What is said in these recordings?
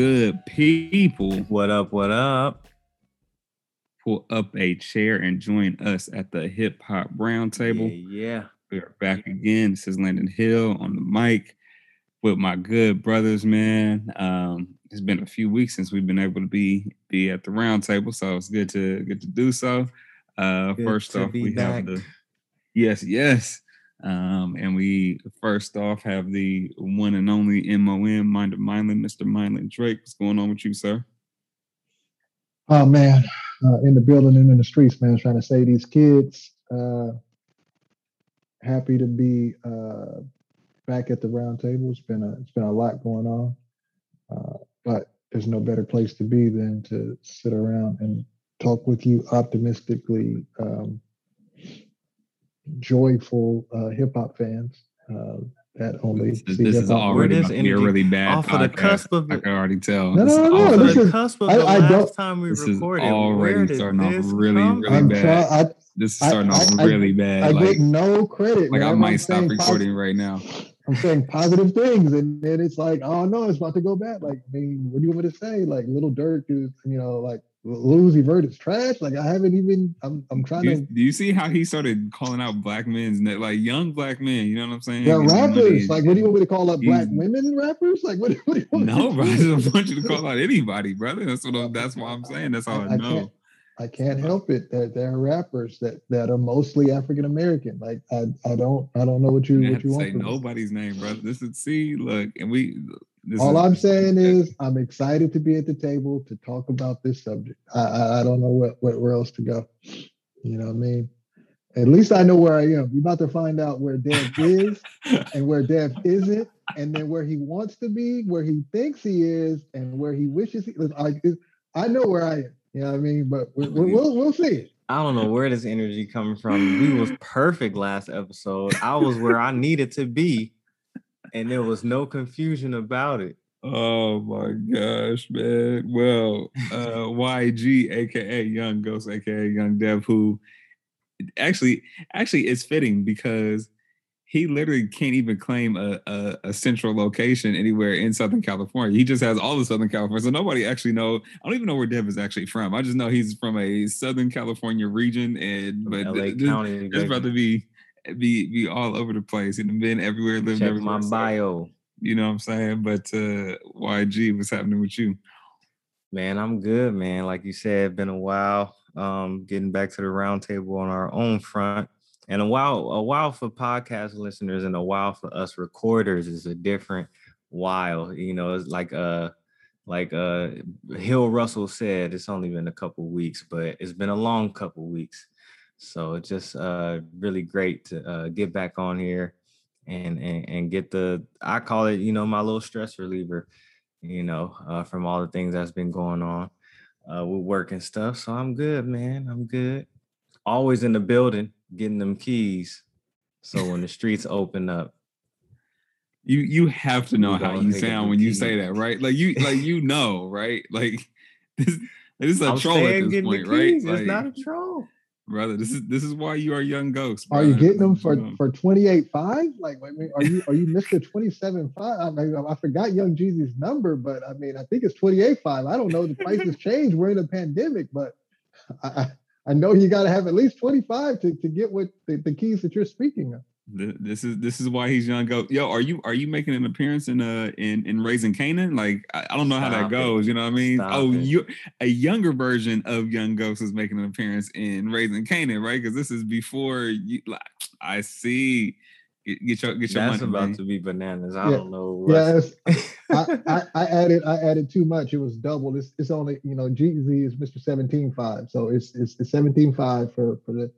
good people? What up? What up? Pull up a chair and join us at the Hip Hop Roundtable. Yeah, yeah. We are back again. This is Landon Hill on the mic with my good brothers, man. Um, it's been a few weeks since we've been able to be be at the roundtable, so it's good to good to do so. Uh, Good first off, we back. have the yes, yes, um, and we first off have the one and only MOM Mind of Mindland, Mr. Mindland Drake. What's going on with you, sir? Oh man, uh, in the building and in the streets, man, trying to save these kids. Uh, happy to be uh, back at the round table. It's been a it's been a lot going on, uh, but there's no better place to be than to sit around and talk with you optimistically, um, joyful uh, hip hop fans uh, that only This, see this is hop. already Where about to be a really bad off of the cusp of I can already tell. No, This no, is no, off no, of this the- is- cusp of I- the I last time we this is already starting off really, come really I'm bad. try- I, This is I- starting off I- I- really bad. I like, get no credit. like I might I'm stop recording posi- right now. I'm saying positive things, and then it's like, oh no, it's about to go bad. Like, I mean, what do you want me to say? Like, Little Durk is, you know, like Uzi is trash. Like, I haven't even. I'm, I'm trying Do you, to. do you see how he started calling out black men's na- like young black men? You know what I'm saying? Money rappers. Like, what do you want me to call up black women rappers? Like, what? what do you want No, bro. I do? just want you to call out anybody, brother. That's what. I'm, that's why I'm saying. That's all I, I know. can't- I can't help it. that there are rappers that that are mostly African American. Like, I, I don't, I don't know what you, You what you want. say nobody's name, brother. This is see, look, and we. This All is, I'm saying is I'm excited to be at the table to talk about this subject. I, I, I don't know what, what where else to go. You know what I mean? At least I know where I am. We're about to find out where Dev is and where Dev isn't, and then where he wants to be, where he thinks he is, and where he wishes he. I, I know where I am. You know what I mean? But we, we, we'll we'll see. I don't know where this energy coming from. We was perfect last episode. I was where I needed to be, and there was no confusion about it. Oh my gosh, man. Well, uh YG, aka Young Ghost, aka Young Dev, who actually actually it's fitting because he literally can't even claim a, a, a central location anywhere in Southern California. He just has all of Southern California. So nobody actually know. I don't even know where Dev is actually from. I just know he's from a Southern California region and but LA th- County. it's about to be be be all over the place. He's been everywhere, lived Check everywhere. my so- bio. you know what I'm saying? But uh YG, what's happening with you? Man, I'm good, man. Like you said, been a while. Um, getting back to the roundtable on our own front, and a while, a while for podcast listeners, and a while for us recorders is a different while. You know, it's like uh, like uh, Hill Russell said, it's only been a couple weeks, but it's been a long couple weeks. So it's just uh, really great to uh, get back on here and, and and get the I call it, you know, my little stress reliever you know, uh, from all the things that's been going on uh, with work and stuff. So I'm good, man. I'm good. Always in the building, getting them keys. So when the streets open up, You you have to know how you sound when you say that, right? Like you like you know, right? Like this, this is a I'm troll at this point, right? Like, It's not a troll. Brother. This is this is why you are young ghost. Are you getting them for You for twenty eight five? Like, are you are you Mister twenty seven five? I mean, I forgot Young Jeezy's number, but I mean, I think it's twenty eight five. I don't know. The prices change. We're in a pandemic, but I I, I know you got to have at least twenty five to to get what the, the keys that you're speaking of. Th- This is this is why he's young ghost. Yo, are you are you making an appearance in uh in in Raising Kanan? Like I, I don't know how that it. goes. You know what I mean? Stop oh, it. you a younger version of Young Ghost is making an appearance in Raising Kanan, right? Because this is before you. Like, I see. Get, get your get your That's money, about man. to be bananas. I Yeah. don't know. Yes, I, I, I added I added too much. It was double. It's it's only you know Jeezy is Mister seventeen five, so it's it's the seventeen five for for the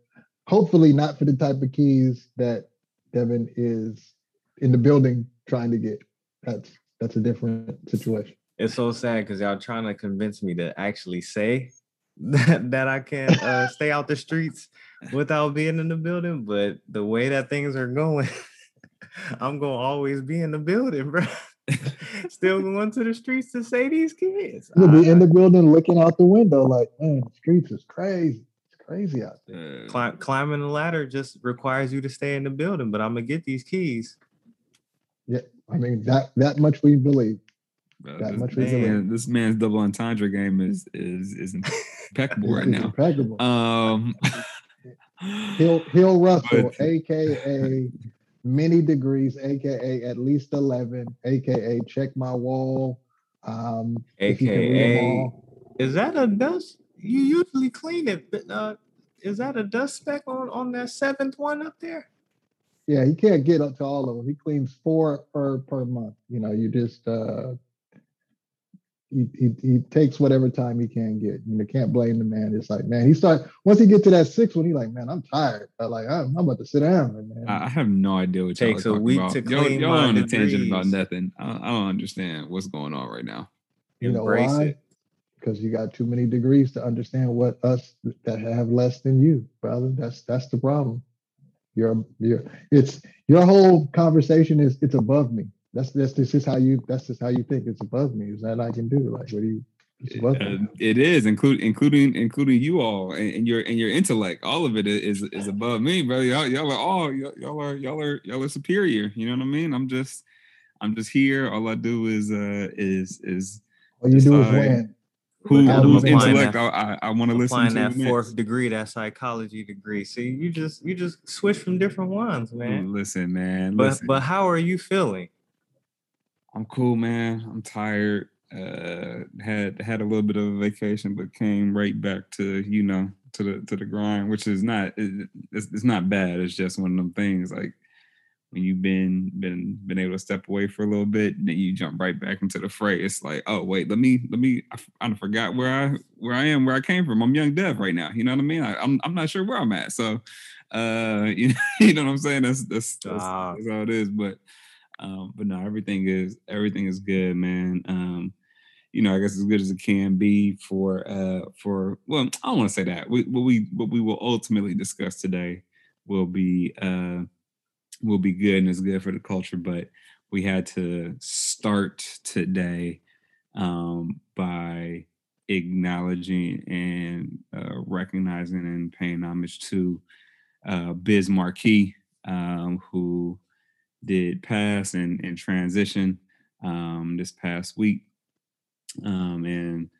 hopefully not for the type of keys that Devin is in the building trying to get. That's that's a different situation. it's so sad because y'all trying to convince me to actually say that, that I can uh, stay out the streets without being in the building. But the way that things are going, I'm gonna always be in the building, bro. Still going to the streets to say these kids. You'll be in the building looking out the window like, man, the streets is crazy. It's crazy out there. Cli- climbing the ladder just requires you to stay in the building, but I'm gonna get these keys. Yeah, I mean that that much we believe. Bro, That this, much man, visibility. this man's double entendre game is is is impeccable It's- right it's now. impeccable. Um, Hill Hill Russell, but- aka many degrees, aka at least eleven, aka check my wall. Um, if you can read 'em AKA, all. is that a dust? You usually clean it, but uh, is that a dust speck on on that seventh one up there? Yeah, he can't get up to all of them. He cleans four per per month. You know, you just uh he, he, he takes whatever time he can get. You know, can't blame the man. It's like, man, he start once he get to that sixth one, he like, man, I'm tired. I like, I'm, I'm about to sit down. Man, I I have no idea what y'all Takes are a talking week about. to y'all, clean y'all my on a tangent about nothing. I, I don't understand what's going on right now. you know Embrace why? it. Because you got too many degrees to understand what us that have less than you, brother. That's that's the problem. You're you're it's your whole conversation is it's above me. That's that's this is how you that's just how you think it's above me. Is that I can do? Like what do you Uh, it is, including including including you all and, and your and your intellect. All of it is is above me, brother. Y'all, y'all are all y'all, y'all are y'all are y'all are superior. You know what I mean? I'm just I'm just here. All I do is uh is is All you do is win. Who Look at him whose applying intellect that- I I, want to listen to. that next. fourth degree, that psychology degree. See, you just you just switch from different ones, man. Listen, man. But Listen. but how are you feeling? I'm cool, man. I'm tired. Uh, had had a little bit of a vacation, but came right back to you know to the to the grind, which is not it- it's, it's not bad. It's just one of them things like when you've been been been able to step away for a little bit, and then you jump right back into the fray. It's like, oh wait, let me let me. I, done forgot where I where I am, where I came from. I'm young Dev right now. You know what I mean? I, I'm I'm not sure where I'm at. So, uh, you know, you know what I'm saying? That's that's that's, Ah. that's how it is. But um, but no, everything is everything is good, man. Um, you know, I guess as good as it can be for uh for well, I don't want to say that. We, what we what we will ultimately discuss today will be uh will be good and is good for the culture, but we had to start today um by acknowledging and uh, recognizing and paying homage to uh Biz Markie, um, who did pass and, and transition um, this past week. Um, and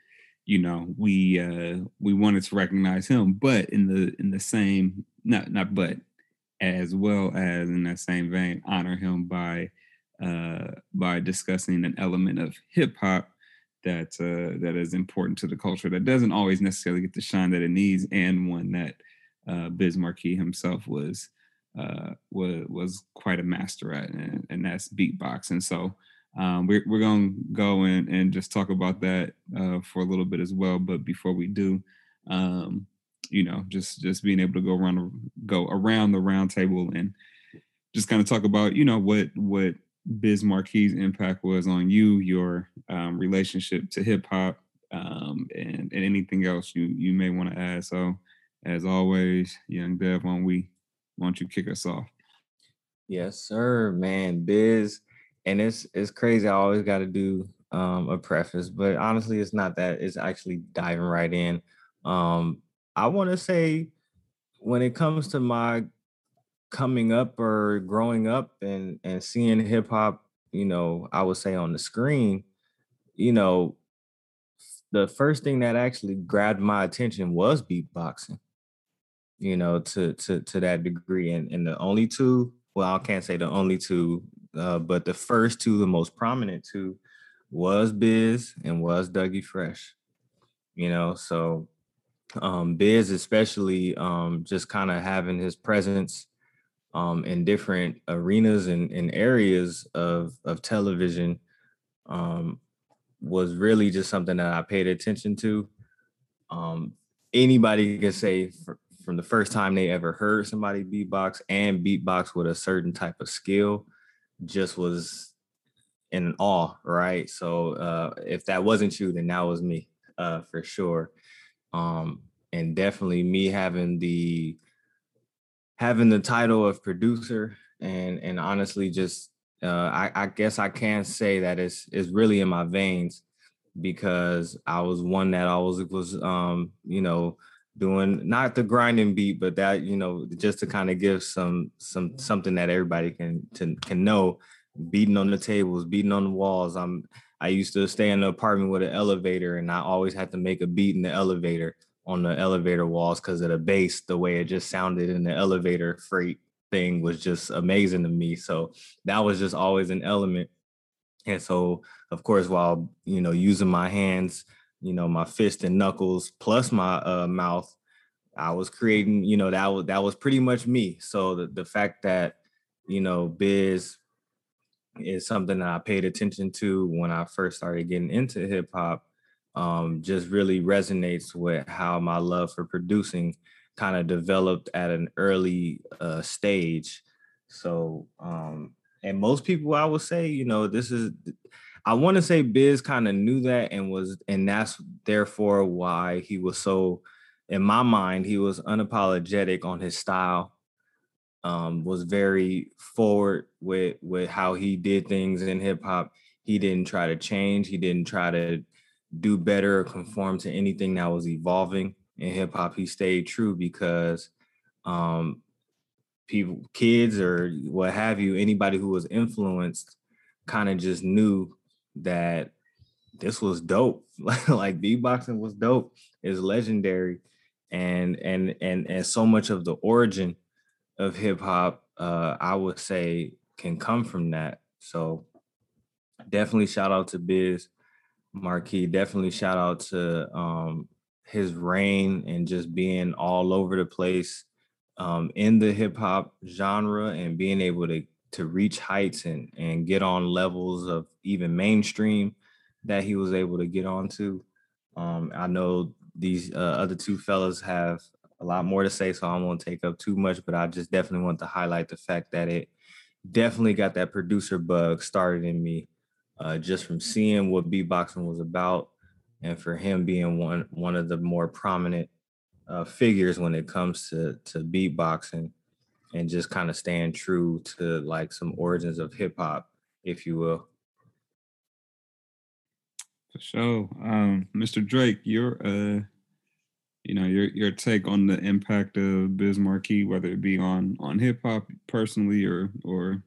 you know, we uh, we wanted to recognize him, but in the in the same not not but as well as in that same vein, honor him by uh, by discussing an element of hip hop that uh, that is important to the culture that doesn't always necessarily get the shine that it needs, and one that uh, Biz Markie himself was uh, was was quite a master at, and, and that's beatboxing. So um, we're we're gonna go in and just talk about that uh, for a little bit as well. But before we do, um, you know, just just being able to go around go around the round table and just kind of talk about you know what what Biz Markie's impact was on you, your um, relationship to hip hop, um, and, and anything else you you may want to add. So as always, young Dev, don't we why don't you kick us off? Yes, sir, man. Biz, and it's it's crazy. I always got to do um, a preface, but honestly, it's not that. It's actually diving right in. Um, I want to say, when it comes to my coming up or growing up and and seeing hip hop, you know, I would say on the screen, you know, the first thing that actually grabbed my attention was beatboxing you know, to to to that degree. And and the only two, well, I can't say the only two, uh, but the first two, the most prominent two, was Biz and was Dougie Fresh. You know, so um Biz especially um just kind of having his presence um in different arenas and, and areas of of television um was really just something that I paid attention to. Um anybody can say fr- from the first time they ever heard somebody beatbox and beatbox with a certain type of skill just was in awe right so uh if that wasn't you then that was me uh for sure um and definitely me having the having the title of producer and and honestly just uh i, I guess i can say that it's it's really in my veins because i was one that always was um you know doing not the grinding beat but that you know just to kind of give some some something that everybody can to, can know. Beating on the tables beating on the walls i'm I used to stay in the apartment with an elevator, and I always had to make a beat in the elevator on the elevator walls because of the bass, the way it just sounded in the elevator freight thing was just amazing to me. So that was just always an element. And so, of course, while you know using my hands, you know, my fist and knuckles plus my uh, mouth, I was creating. You know, that was that was pretty much me. So the the fact that you know Biz is something that I paid attention to when I first started getting into hip hop. Um, just really resonates with how my love for producing kind of developed at an early uh, stage. So, um, and most people, I would say, you know, this is, I want to say Biz kind of knew that and was, and that's therefore why he was so, in my mind, he was unapologetic on his style. Um, was very forward with with how he did things in hip hop. He didn't try to change. He didn't try to do better or conform to anything that was evolving in hip hop, he stayed true because um, people, kids, or what have you, anybody who was influenced, kind of just knew that this was dope. like beatboxing was dope. Is legendary, and and and and so much of the origin of hip hop, uh, I would say, can come from that. So definitely shout out to Biz Markie. Definitely shout out to um, his reign and just being all over the place um, in the hip hop genre and being able to to reach heights and and get on levels of even mainstream that he was able to get onto. Um, I know these uh, other two fellas have a lot more to say, so I won't take up too much. But I just definitely want to highlight the fact that it definitely got that producer bug started in me, uh, just from seeing what beatboxing was about and for him being one one of the more prominent uh, figures when it comes to to beatboxing and just kind of staying true to like some origins of hip hop, if you will. For sure, um, Mr. Drake, your uh, you know your your take on the impact of Biz Markie, whether it be on on hip hop personally or or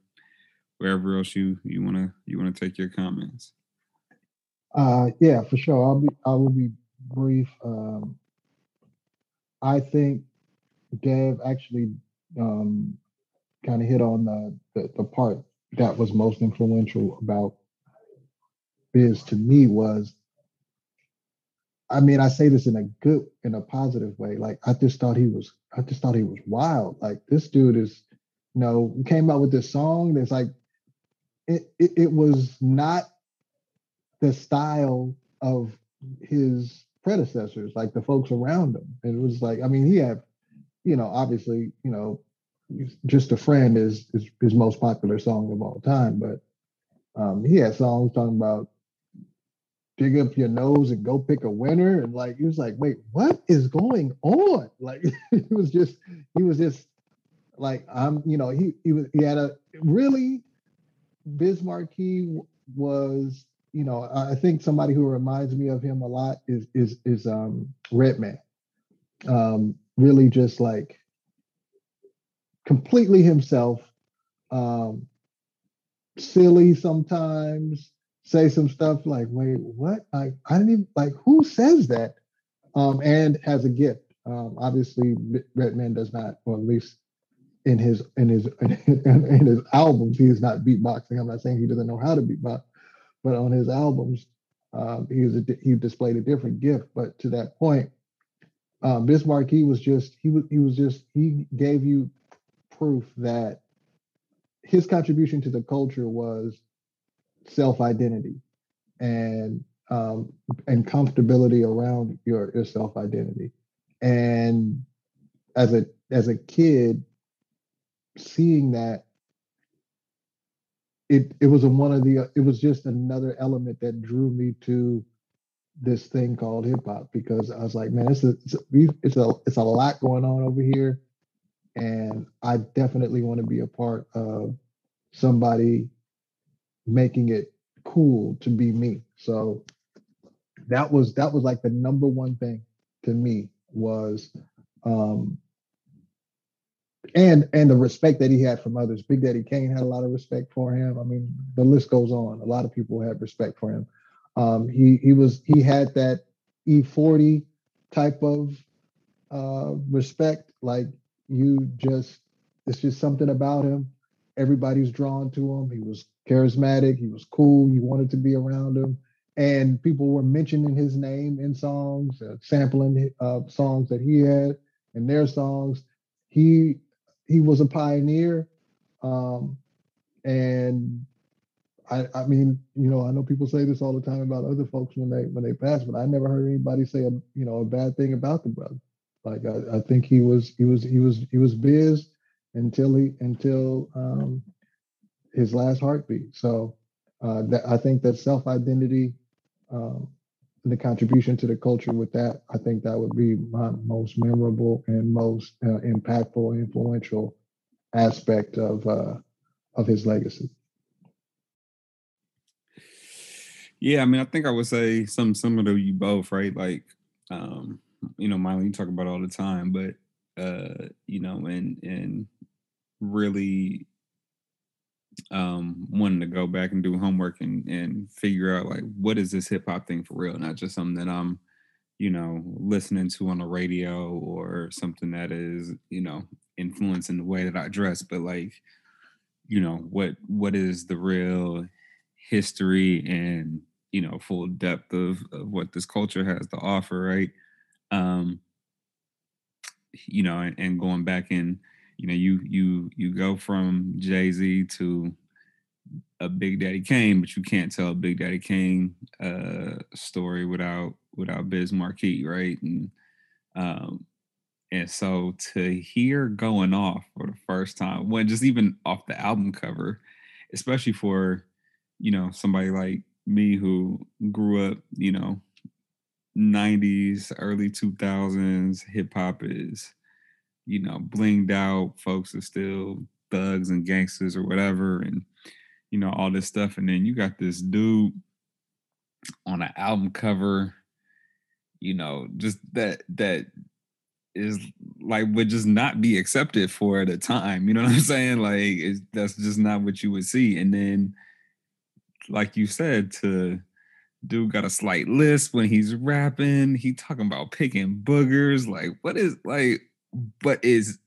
wherever else you you wanna you wanna take your comments. Uh, yeah, for sure. I'll be. I will be brief. Um, I think Dev actually um, kind of hit on the, the the part that was most influential about Biz to me was. I mean, I say this in a good, in a positive way. Like I just thought he was. I just thought he was wild. Like this dude is, you know, came out with this song that's like, it, it, it was not the style of his predecessors, like the folks around him. It was like, I mean, he had, you know, obviously, you know, just a friend is, is his most popular song of all time, but um, he had songs talking about dig up your nose and go pick a winner. And like, he was like, wait, what is going on? Like, he was just, he was just like, I'm, you know, he, he was, he had a really, Biz Markie was you know, I think somebody who reminds me of him a lot is is is um Redman. Um, really just like completely himself, um, silly sometimes, say some stuff like, wait, what? I, I didn't even like who says that? Um, and has a gift. Um, obviously Redman does not, or at least in his in his in, his albums, he is not beatboxing. I'm not saying he doesn't know how to beatbox, but on his albums, um, he was a, he displayed a different gift. But to that point, um, Biz Markie was just he was he was just he gave you proof that his contribution to the culture was self identity and um, and comfortability around your, your self identity. And as a as a kid, seeing that it it was a one of the it was just another element that drew me to this thing called hip hop because I was like, man, it's a, it's a it's a it's a lot going on over here, and I definitely want to be a part of somebody making it cool to be me. So that was that was like the number one thing to me was um and and the respect that he had from others. Big Daddy Kane had a lot of respect for him. I mean, the list goes on. A lot of people had respect for him. Um, he he was he had that E40 type of uh, respect. Like you just, it's just something about him. Everybody's drawn to him. He was charismatic. He was cool. You wanted to be around him. And people were mentioning his name in songs, uh, sampling uh, songs that he had in their songs. He he was a pioneer, um, and I, I mean, you know, I know people say this all the time about other folks when they when they pass, but I never heard anybody say a you know a bad thing about the brother. Like I, I think he was he was he was he was biz until he until um, his last heartbeat. So uh, that I think that self identity, um, the contribution to the culture with that, I think that would be my most memorable and most uh, impactful, influential aspect of uh, of his legacy. Yeah, I mean, I think I would say something similar to you both, right? Like, um, you know, Miley, you talk about all the time, but uh, you know, and and really um wanting to go back and do homework and and figure out like what is this hip hop thing for real, not just something that I'm, you know, listening to on the radio or something that is, you know, influencing the way that I dress, but like, you know, what what is the real history and you know full depth of, of what this culture has to offer right? Um you know and, and going back in you know you you you go from jay-z to a big daddy kane but you can't tell a big daddy kane uh story without without biz markie right? And um and so to hear going off for the first time when just even off the album cover especially for you know, somebody like me who grew up, you know, 90s, early 2000s, hip hop is, you know, blinged out. Folks are still thugs and gangsters or whatever, and, you know, all this stuff. And then you got this dude on an album cover, you know, just that, that, is like would just not be accepted for at a time. You know what I'm saying? Like that's just not what you would see. And then like you said, to dude got a slight list when he's rapping. He talking about picking boogers. Like, what is like, but is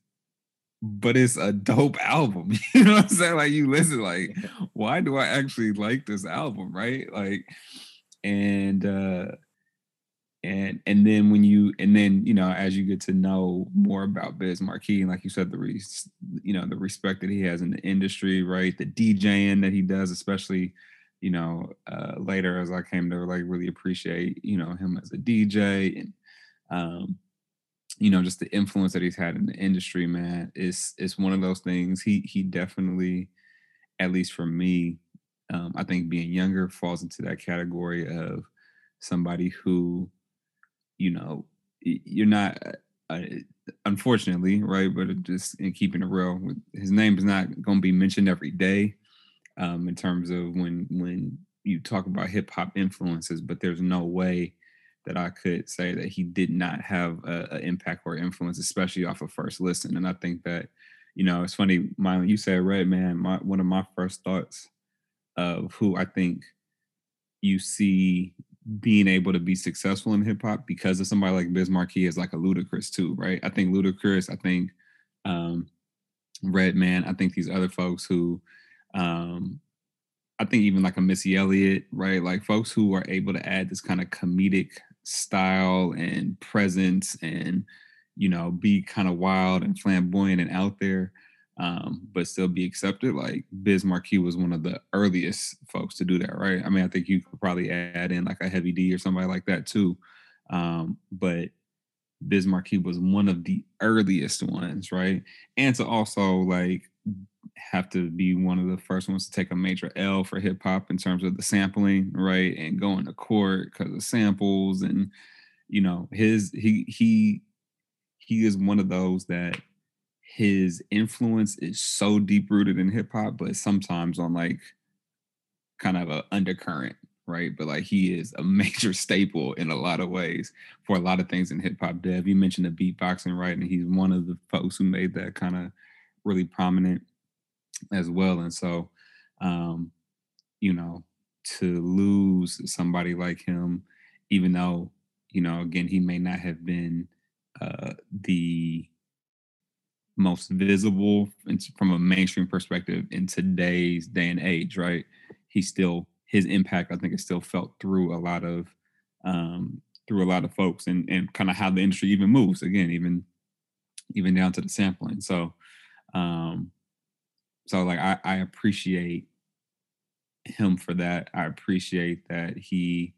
but it's a dope album. You know what I'm saying? Like you listen, like, why do I actually like this album? Right. Like, and uh and and then when you and then you know as you get to know more about Biz Markie and like you said the re, you know the respect that he has in the industry right the DJing that he does especially you know, uh, later as I came to like really appreciate, you know, him as a DJ and, um, you know, just the influence that he's had in the industry, man, is it's one of those things. He he definitely, at least for me, um, I think being younger falls into that category of somebody who, you know, you're not. Uh, unfortunately, right? But just in keeping it real, his name is not going to be mentioned every day um, in terms of when when you talk about hip hop influences, but there's no way that I could say that he did not have an impact or influence, especially off of first listen. And I think that, you know, it's funny, my you said Redman, my one of my first thoughts of who I think you see being able to be successful in hip hop because of somebody like Biz Markie is like a Ludacris too, right? I think Ludacris, I think um Redman, I think these other folks who um, I think even like a Missy Elliott, right? Like folks who are able to add this kind of comedic style and presence and you know be kind of wild and flamboyant and out there um, but still be accepted like biz markie was one of the earliest folks to do that right? I mean i think you could probably add in like a heavy d or somebody like that too um, but biz markie was one of the earliest ones right? And to also like have to be one of the first ones to take a major L for hip hop in terms of the sampling, right? And going to court because of samples and you know, his he he he is one of those that his influence is so deep rooted in hip hop, but sometimes on like kind of a undercurrent, right? But like he is a major staple in a lot of ways for a lot of things in hip hop. Dev, you mentioned the beatboxing, right? And he's one of the folks who made that kind of really prominent as well. And so, um, you know, to lose somebody like him, even though you know, again, he may not have been uh, the most visible from a mainstream perspective in today's day and age, right? He still his impact, I think, is still felt through a lot of um, through a lot of folks, and and kind of how the industry even moves. Again, even even down to the sampling. So, um, so like I, I appreciate him for that. I appreciate that he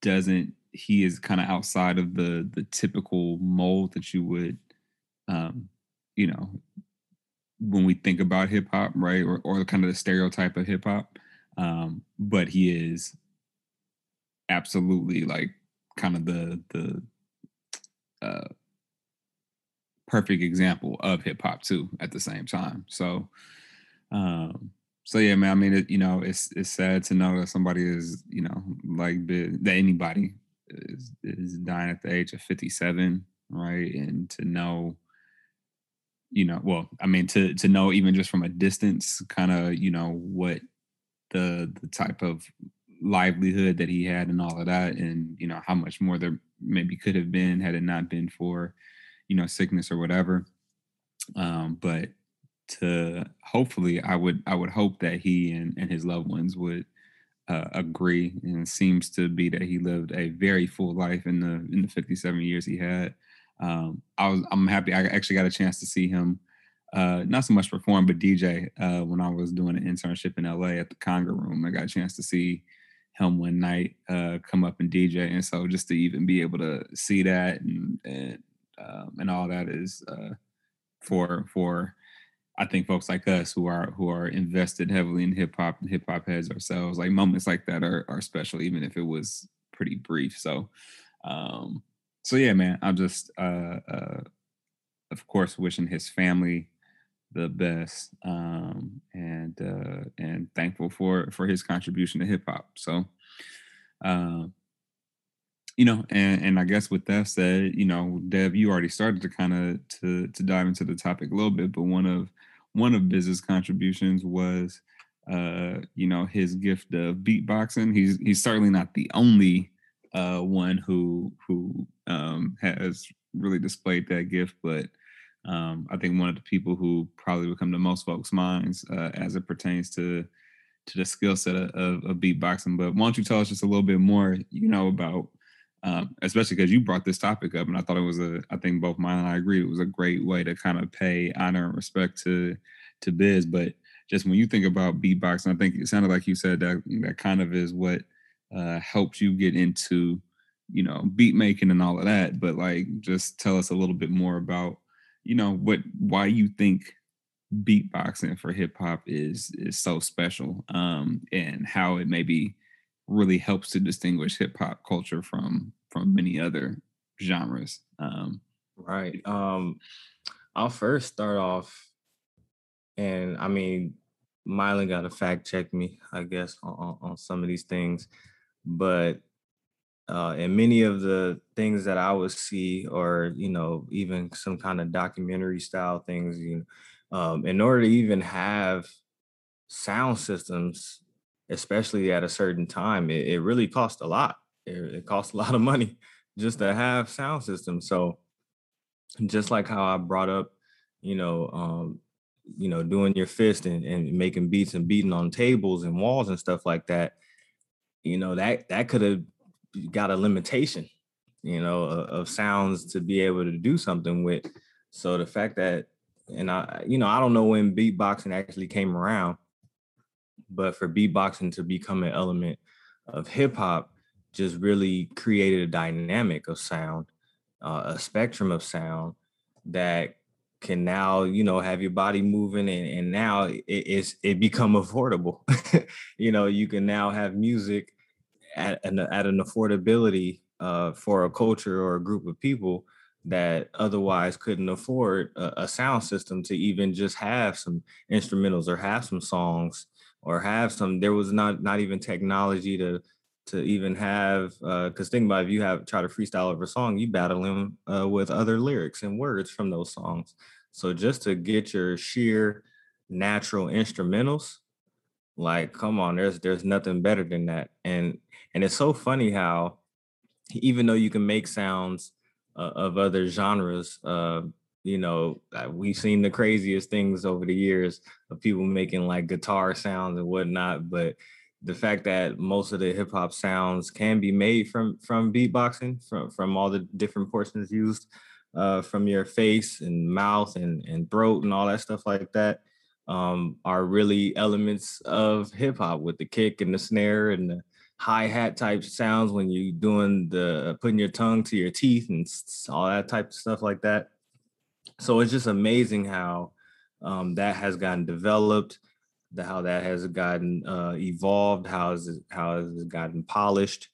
doesn't. He is kind of outside of the the typical mold that you would, um, you know, when we think about hip hop, right, or or kind of the stereotype of hip hop. Um, but he is absolutely like kind of the the uh, perfect example of hip hop too at the same time. So, um, so yeah, man. I mean, it, you know, it's it's sad to know that somebody is, you know, like that anybody is is dying at the age of fifty seven, right? And to know, you know, well, I mean, to to know even just from a distance, kind of, you know, what the the type of livelihood that he had and all of that, and you know how much more there maybe could have been had it not been for you know sickness or whatever. Um but to hopefully i would i would hope that he and, and his loved ones would uh, agree and it seems to be that he lived a very full life in the in the 57 years he had. Um i was i'm happy i actually got a chance to see him uh not so much perform but dj uh when i was doing an internship in la at the conga room. I got a chance to see him one night uh come up and dj and so just to even be able to see that and, and um, and all that is uh, for for I think folks like us who are who are invested heavily in hip hop and hip hop heads ourselves, like moments like that are are special, even if it was pretty brief. So, um, so yeah, man, I'm just uh, uh, of course wishing his family the best, um, and uh, and thankful for for his contribution to hip hop. So, uh, you know, and, and I guess with that said, you know, Dev, you already started to kind of to to dive into the topic a little bit, but one of one of Biz's contributions was uh, you know, his gift of beatboxing. He's he's certainly not the only uh one who who um has really displayed that gift, but um, I think one of the people who probably would come to most folks' minds uh, as it pertains to to the skill set of, of, of, beatboxing. But why don't you tell us just a little bit more, you know, about um, especially because you brought this topic up, and I thought it was a. I think both mine and I agree it was a great way to kind of pay honor and respect to to Biz. But just when you think about beatboxing, I think it sounded like you said that that kind of is what uh, helps you get into, you know, beat making and all of that. But like, just tell us a little bit more about, you know, what why you think beatboxing for hip hop is is so special, um, and how it maybe really helps to distinguish hip hop culture from from many other genres. Um, right. Um, I'll first start off, and I mean, Mylan got to fact check me, I guess, on, on some of these things, but uh, and many of the things that I would see, or you know, even some kind of documentary style things, you know, um, in order to even have sound systems especially at a certain time, it, it really costs a lot. It, it costs a lot of money just to have sound systems. So just like how I brought up, you know, um, you know, doing your fist and, and making beats and beating on tables and walls and stuff like that, you know, that that could have got a limitation, you know, of, of sounds to be able to do something with. So the fact that, and I, you know, I don't know when beatboxing actually came around, but for beatboxing to become an element of hip hop just really created a dynamic of sound, uh, a spectrum of sound that can now you know have your body moving and, and now it, it's it become affordable. You know you can now have music at an, at an affordability uh, for a culture or a group of people that otherwise couldn't afford a, a, sound system to even just have some instrumentals or have some songs or have some there was not not even technology to to even have because uh, think about if you have try to freestyle over a song you battle them uh, with other lyrics and words from those songs so just to get your sheer natural instrumentals Like, come on, there's there's nothing better than that. And and it's so funny how even though you can make sounds uh, of other genres, uh, you know, uh, we've seen the craziest things over the years of people making like guitar sounds and whatnot. But the fact that most of the hip hop sounds can be made from from beatboxing, from from all the different portions used, uh, from your face and mouth and and throat and all that stuff like that, um, are really elements of hip hop with the kick and the snare and the hi hat type sounds when you're doing the putting your tongue to your teeth and all that type of stuff like that so it's just amazing how um, that has gotten developed, the, how that has gotten uh, evolved, how has it, how has it gotten polished,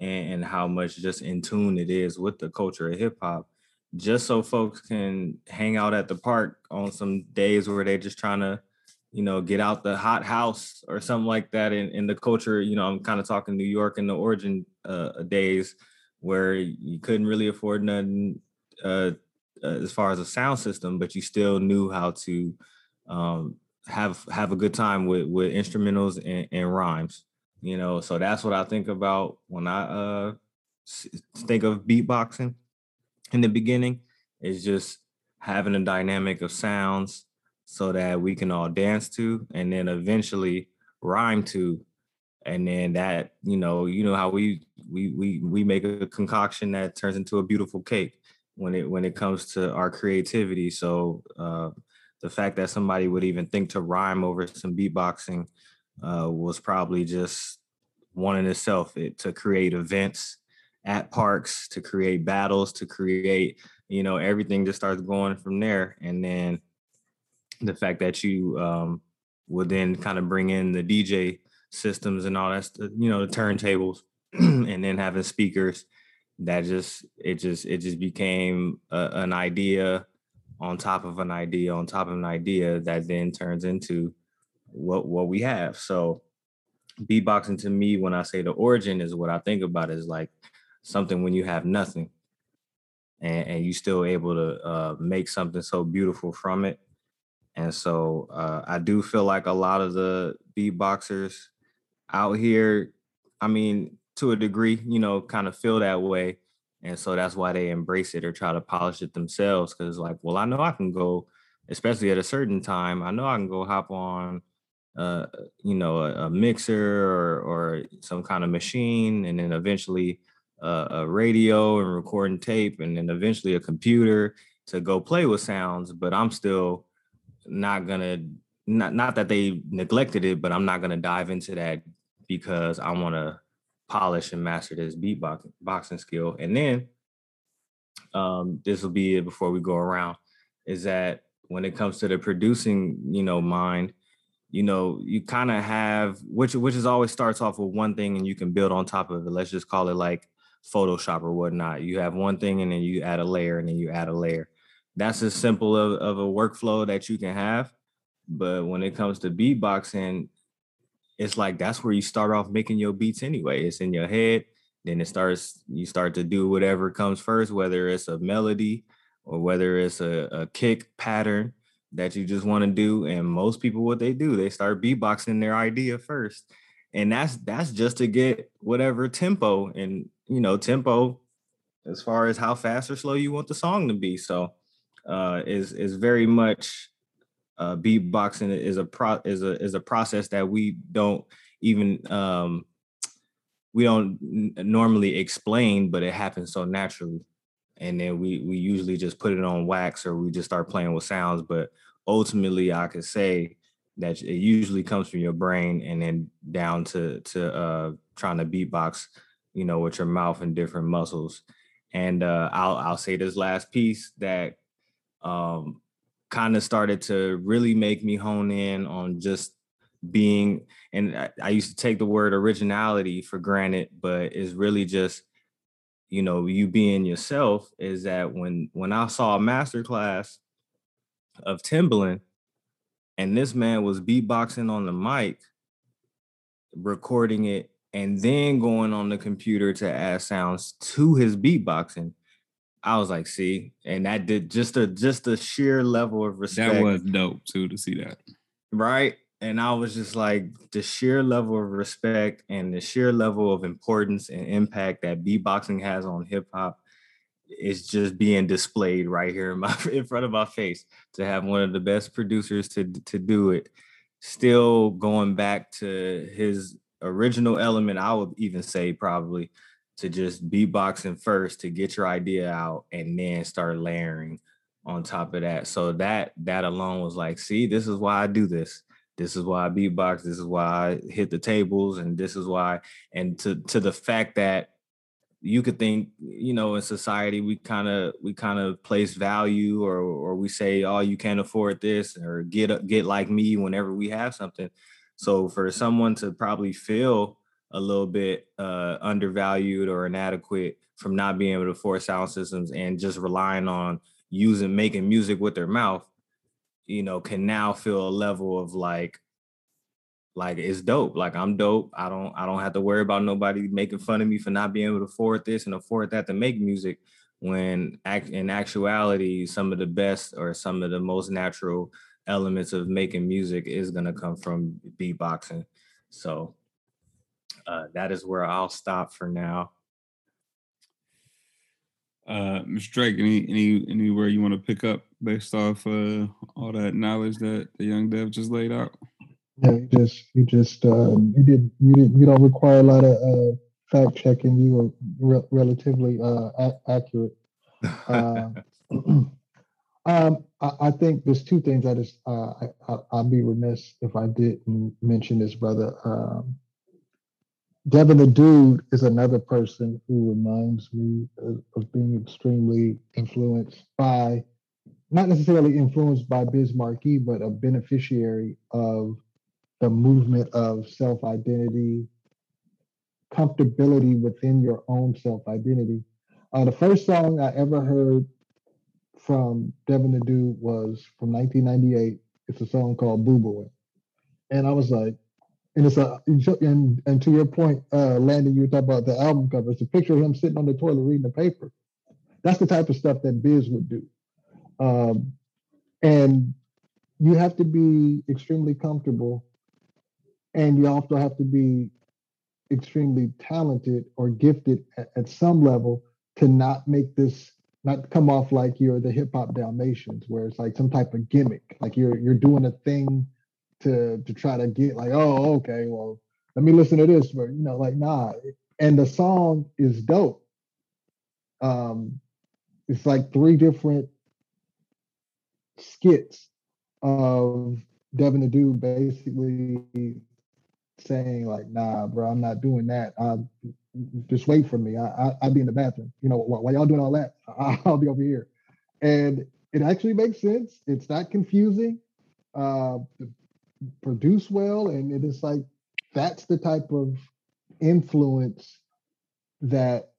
and, and how much just in tune it is with the culture of hip hop. Just so folks can hang out at the park on some days where they're just trying to, you know, get out the hot house or something like that. In, in the culture, you know, I'm kind of talking New York in the origin uh, days where you couldn't really afford nothing uh, uh, as far as a sound system, but you still knew how to um, have have a good time with with instrumentals and, and, rhymes. You know, so that's what I think about when I uh, think of beatboxing. In the beginning, is just having a dynamic of sounds so that we can all dance to, and then eventually rhyme to, and then that you know you know how we we we we make a concoction that turns into a beautiful cake when it when it comes to our creativity. So uh, the fact that somebody would even think to rhyme over some beatboxing uh, was probably just one in itself. It to create events at parks, to create battles, to create you know everything just starts going from there, and then the fact that you um, would then kind of bring in the DJ systems and all that, you know, the turntables, and then having speakers that just it just it just became a, an idea on top of an idea on top of an idea that then turns into what what we have. So beatboxing to me when i say the origin is what i think about is like something when you have nothing and, and you still able to uh, make something so beautiful from it. And so uh, i do feel like a lot of the beatboxers out here i mean to a degree, you know, kind of feel that way. And so that's why they embrace it or try to polish it themselves. Cause like, well, I know I can go, especially at a certain time, I know I can go hop on uh, you know, a, a, mixer or or some kind of machine, and then eventually uh, a radio and recording tape, and then eventually a computer to go play with sounds. But I'm still not gonna not not that they neglected it, but I'm not gonna dive into that because I want to polish and master this beatboxing boxing skill. And then um, this will be it before we go around, is that when it comes to the producing, you know, mind, you know, you kind of have which which is always starts off with one thing and you can build on top of it. Let's just call it like Photoshop or whatnot. You have one thing and then you add a layer and then you add a layer. That's as simple of, of a workflow that you can have. But when it comes to beatboxing, it's like that's where you start off making your beats anyway. It's in your head. Then it starts, you start to do whatever comes first, whether it's a melody or whether it's a, a kick pattern that you just want to do. And most people, what they do, they start beatboxing their idea first. And that's that's just to get whatever tempo and you know, tempo as far as how fast or slow you want the song to be. So uh is is very much uh, beatboxing is a pro is a is a process that we don't even um, we don't normally explain, but it happens so naturally. And then we we usually just put it on wax or we just start playing with sounds. But ultimately, I could say that it usually comes from your brain and then down to to uh, trying to beatbox, you know, with your mouth and different muscles. And uh, I'll I'll say this last piece that um, kind of started to really make me hone in on just being and I, I, used to take the word originality for granted but it's really just you know you being yourself is that when when i saw a master class of timbaland and this man was beatboxing on the mic recording it and then going on the computer to add sounds to his beatboxing I was like, see, and that did just a just a sheer level of respect. That was dope too to see that. Right. and I was just like the sheer level of respect and the sheer level of importance and impact that beatboxing has on hip hop is just being displayed right here in my in front of my face to have one of the best producers to to do it still going back to his original element i would even say probably to just beatboxing first to get your idea out and then start layering on top of that so that that alone was like see this is why i do this this is why I beatbox. This is why I hit the tables, and this is why. And to to the fact that you could think, you know, in society we kind of we kind of place value, or or we say, oh, you can't afford this, or get get like me whenever we have something. So for someone to probably feel a little bit uh, undervalued or inadequate from not being able to afford sound systems and just relying on using making music with their mouth you know, can now feel a level of like, like it's dope. Like I'm dope. I don't I don't have to worry about nobody making fun of me for not being able to afford this and afford that to make music. When act in actuality, some of the best or some of the most natural elements of making music is gonna come from beatboxing. So uh, that is where I'll stop for now. Uh, Mr. Drake, any any anywhere you want to pick up based off uh, all that knowledge that the young dev just laid out? Yeah, you just you just um, you did you did you don't require a lot of uh, fact checking. You were re- relatively uh, a- accurate. Uh, um, I, I, think there's two things I just uh, I, would be remiss if I didn't mention this brother. Um, Devin the Dude is another person who reminds me of, of, being extremely influenced by, not necessarily influenced by Biz Markie, but a beneficiary of the movement of self identity, comfortability within your own self identity. Uh, the first song I ever heard from Devin the Dude was from 1998. It's a song called Boo Boy. And I was like, and it's a and and to your point, uh, Landon, you talking about the album cover. It's a picture of him sitting on the toilet reading the paper. That's the type of stuff that Biz would do, um, and you have to be extremely comfortable, and you also have to be extremely talented or gifted at, at some level to not make this not come off like you're the hip hop Dalmatians, where it's like some type of gimmick, like you're you're doing a thing to to try to get like, oh, okay, well, let me listen to this, but you know, like, nah. And the song is dope. Um, it's like three different skits of Devin the Dude basically saying like, nah, bro, I'm not doing that. I just wait for me. I, I will be in the bathroom. You know, while, while y'all doing all that, I'll be over here. And it actually makes sense. It's not confusing. Uh, the produce well and it is like that's the type of influence that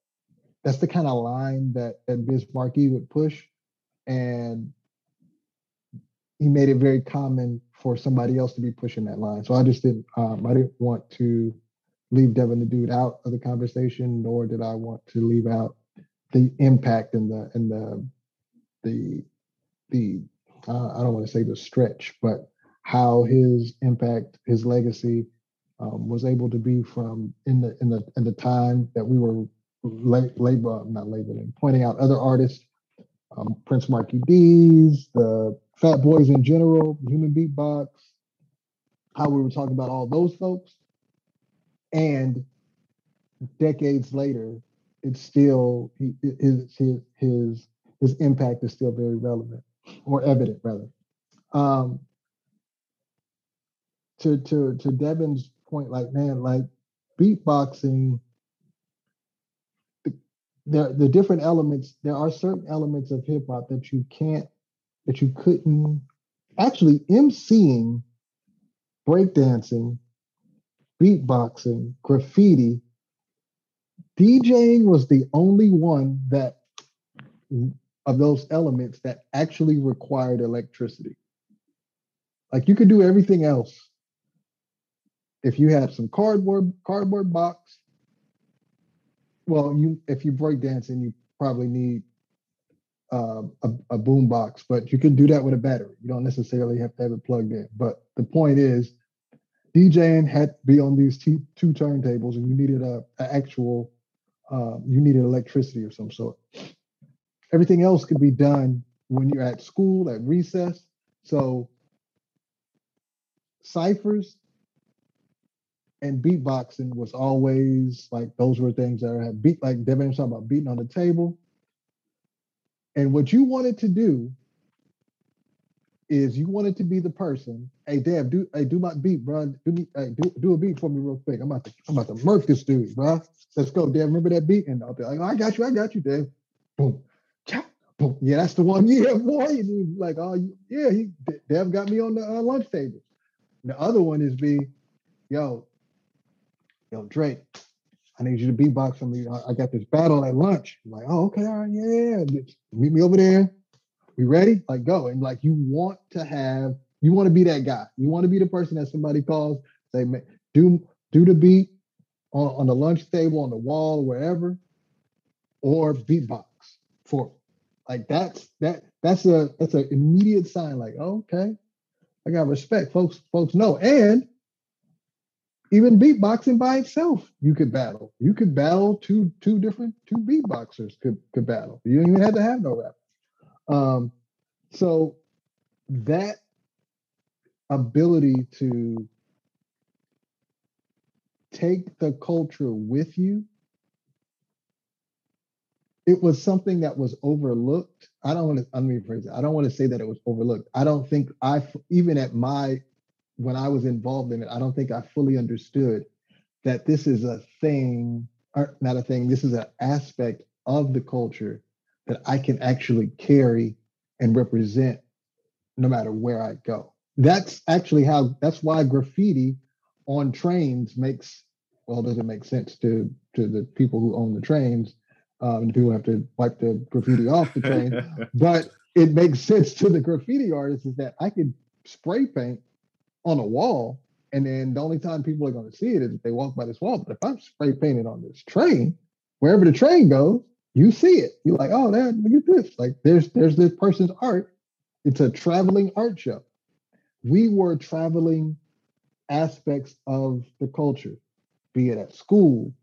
that's the kind of line that that Biz Markie would push and he made it very common for somebody else to be pushing that line. So I just didn't um, I didn't want to leave Devin the dude out of the conversation, nor did I want to leave out the impact and the and the the the uh, I don't want to say the stretch, but how his impact, his legacy um, was able to be from in the in the in the time that we were la- label not labeling, pointing out other artists, um, Prince Markie Dee's, the Fat Boys in general, Human Beatbox, how we were talking about all those folks, and decades later, it's still his his his his impact is still very relevant or evident rather. Um, to to to Devin's point, like man, like beatboxing, the, the the different elements. There are certain elements of hip hop that you can't, that you couldn't actually emceeing, breakdancing, beatboxing, graffiti. DJing was the only one that of those elements that actually required electricity. Like you could do everything else if you have some cardboard cardboard box, well, you if you break dancing, you probably need uh, a, a boom box, but you can do that with a battery. You don't necessarily have to have it plugged in. But the point is, DJing had to be on these t- two turntables, and you needed a, a actual, uh, you needed electricity of some sort. Everything else could be done when you're at school at recess. So ciphers and beatboxing was always like those were things that had beat like Devin was talking about beating on the table. And what you wanted to do is you wanted to be the person. Hey, Dev, do hey, do my beat, bro. Do me, hey, do, do a beat for me real quick. I'm about to I'm about to murk this dude, bro. Let's go, Dev. Remember that beat? And I'll be like, oh, I got you, I got you, Dev. Boom, chop, boom. Yeah, that's the one. Yeah, boy. Like, oh yeah, he Dev got me on the uh, lunch table. The other one is be, yo, yo, Drake, I need you to beatbox for me. I, got this battle at lunch. I'm like, oh, okay, all right, yeah, yeah. Meet me over there. We ready? Like, go. And like, you want to have, you want to be that guy. You want to be the person that somebody calls, say, do do the beat on, on the lunch table, on the wall, wherever, or beatbox for. Like that's that that's a that's an immediate sign. Like, okay, I got respect. Folks, folks know. And even beatboxing by itself, you could battle. You could battle two two different two beatboxers could could battle. You don't even have to have no rap. Um, so that ability to take the culture with you it was something that was overlooked. I don't want to, I mean, phrase it. I don't want to say that it was overlooked. I don't think I, even at my, when I was involved in it, I don't think I fully understood that this is a thing, or not a thing, this is an aspect of the culture that I can actually carry and represent no matter where I go. That's actually how, that's why graffiti on trains makes, well, does it make sense to, to the people who own the trains um, and people have to wipe the graffiti off the train. but it makes sense to the graffiti artists is that I could spray paint on a wall, and then the only time people are going to see it is if they walk by this wall. But if I'm spray painted on this train, wherever the train goes, you see it. You're like, oh, there, look at this. Like there's there's this person's art. It's a traveling art show. We were traveling aspects of the culture, be it at school,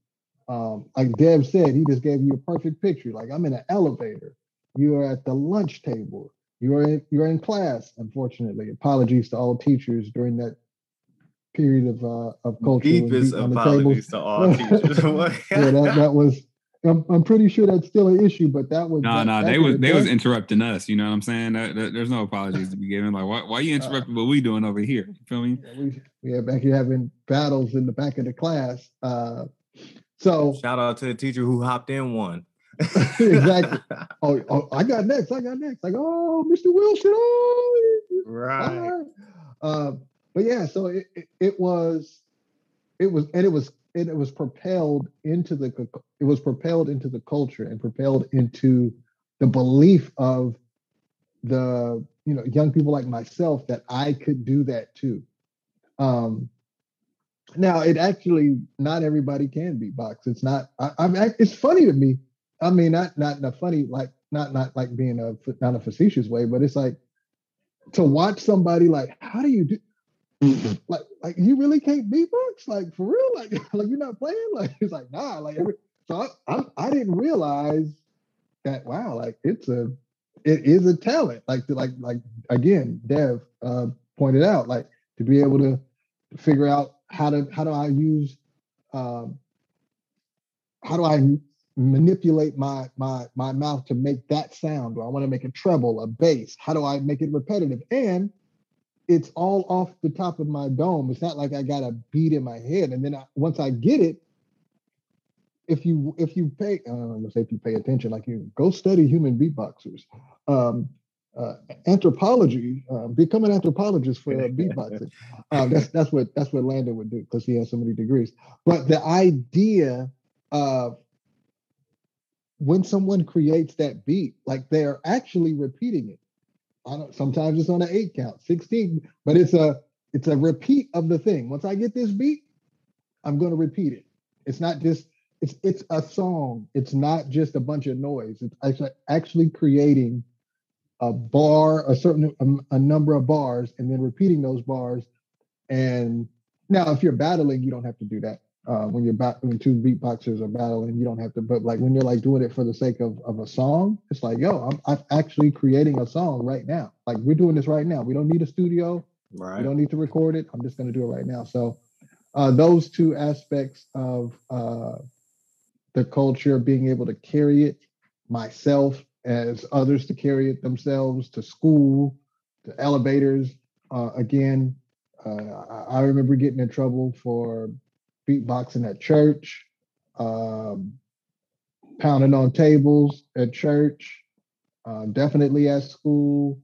um, like Dev said, he just gave you a perfect picture. Like I'm in an elevator. You are at the lunch table. You are in, you're in class. Unfortunately, apologies to all teachers during that period of uh, of culture. Deepest apologies to all teachers. yeah, that, that was. I'm, I'm pretty sure that's still an issue, but that was no, no. They was they was interrupting us. You know what I'm saying? That, that, there's no apologies to be given. Like, why why you uh, interrupting uh, what we doing over here? You feel me? Yeah, we, we back here having battles in the back of the class. Uh, so shout out to the teacher who hopped in one. exactly. Oh, oh, I got next. I got next. Like, oh, Mr. Wilson. Oh, right. Uh, but yeah, so it, it, it was, it was, and it was, and it was propelled into the, it was propelled into the culture and propelled into the belief of the, you know, young people like myself that I could do that too. Um, now, it actually not everybody can beatbox. It's not. I, I'm. It's funny to me. I mean, not not in a funny like not not like being a not a facetious way, but it's like to watch somebody like how do you do like like you really can't beatbox? Like for real? Like like you're not playing? Like it's like nah like every so I, I I didn't realize that wow like it's a it is a talent. Like to like like again Dev uh, pointed out like to be able to figure out how to how do I use um, how do I manipulate my my my mouth to make that sound? Do I want to make a treble, a bass? How do I make it repetitive? And it's all off the top of my dome. It's not like I got a beat in my head. And then I, once I get it, if you if you pay, I don't know, say if you pay attention, like you go study human beatboxers. Um, uh, anthropology, uh, become an anthropologist for uh, beatboxing. Uh, that's that's what that's what Landon would do because he has so many degrees. But the idea of when someone creates that beat, like they're actually repeating it. I don't, sometimes it's on an eight count, 16, but it's a it's a repeat of the thing. Once I get this beat, I'm going to repeat it. It's not just it's it's a song. It's not just a bunch of noise. It's actually creating a bar, a certain a, a number of bars, and then repeating those bars, and Now, if you're battling, you don't have to do that. Uh, when you're ba- when two beatboxers are battling, you don't have to. But like when you're like doing it for the sake of, of a song, it's like, yo, I'm, I'm actually creating a song right now. Like we're doing this right now. We don't need a studio. Right. We don't need to record it. I'm just going to do it right now. So uh, those two aspects of uh, the culture, being able to carry it myself, as others to carry it themselves to school, to elevators. Uh, again, uh, I remember getting in trouble for beatboxing at church, um, pounding on tables at church, uh, definitely at school.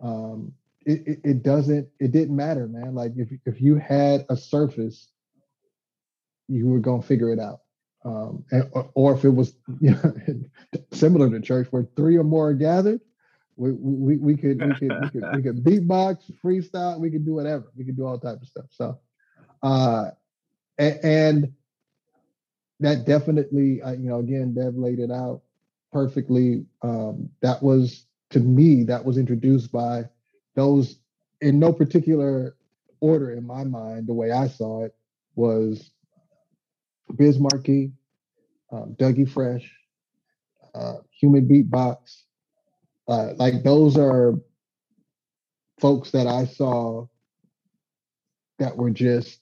Um, it, it, it, doesn't, it didn't matter, man. Like if, if you had a surface, you were going to figure it out. Um, and, or if it was you know, similar to church where three or more are gathered, we, we, we could we could we could we could beatbox, freestyle, we could do whatever. We could do all type of stuff. So uh and, that definitely uh, you know again Dev laid it out perfectly. Um that was to me that was introduced by those in no particular order in my mind, the way I saw it was Biz um, Dougie Fresh, uh, Human Beatbox, uh, like those are folks that I saw that were just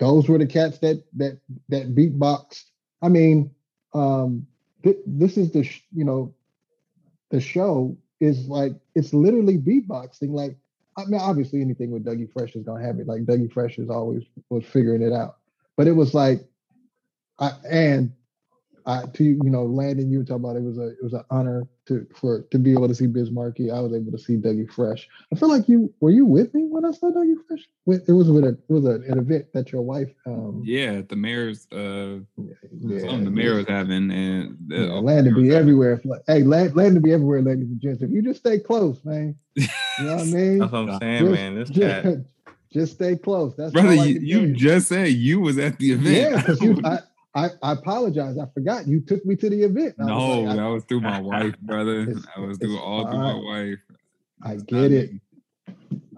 those were the cats that that that beatboxed. I mean, um, th- this is the sh- you know the show is like it's literally beatboxing. Like I mean, obviously anything with Dougie Fresh is gonna have it. Like Dougie Fresh is always was figuring it out, but it was like, I and I to you know Landon, you were talking about it was a it was an honor to for to be able to see Biz Markie. I was able to see Dougie Fresh. I feel like you were you with me when I saw Dougie Fresh. It was with a it was a, an event that your wife. Um, yeah, the mayor's uh, yeah, the mayor was having, and the, yeah, Landon be everywhere. Hey, Land, Landon be everywhere, ladies and gents. If you just stay close, man. You know what I mean? That's what I'm saying, just, man. This just, cat. Just stay close. That's brother. You, you just said you was at the event. Yeah, you. I, I, I apologize. I forgot you took me to the event. No, was like, that was through my wife, brother. I was through all through my wife. I get it.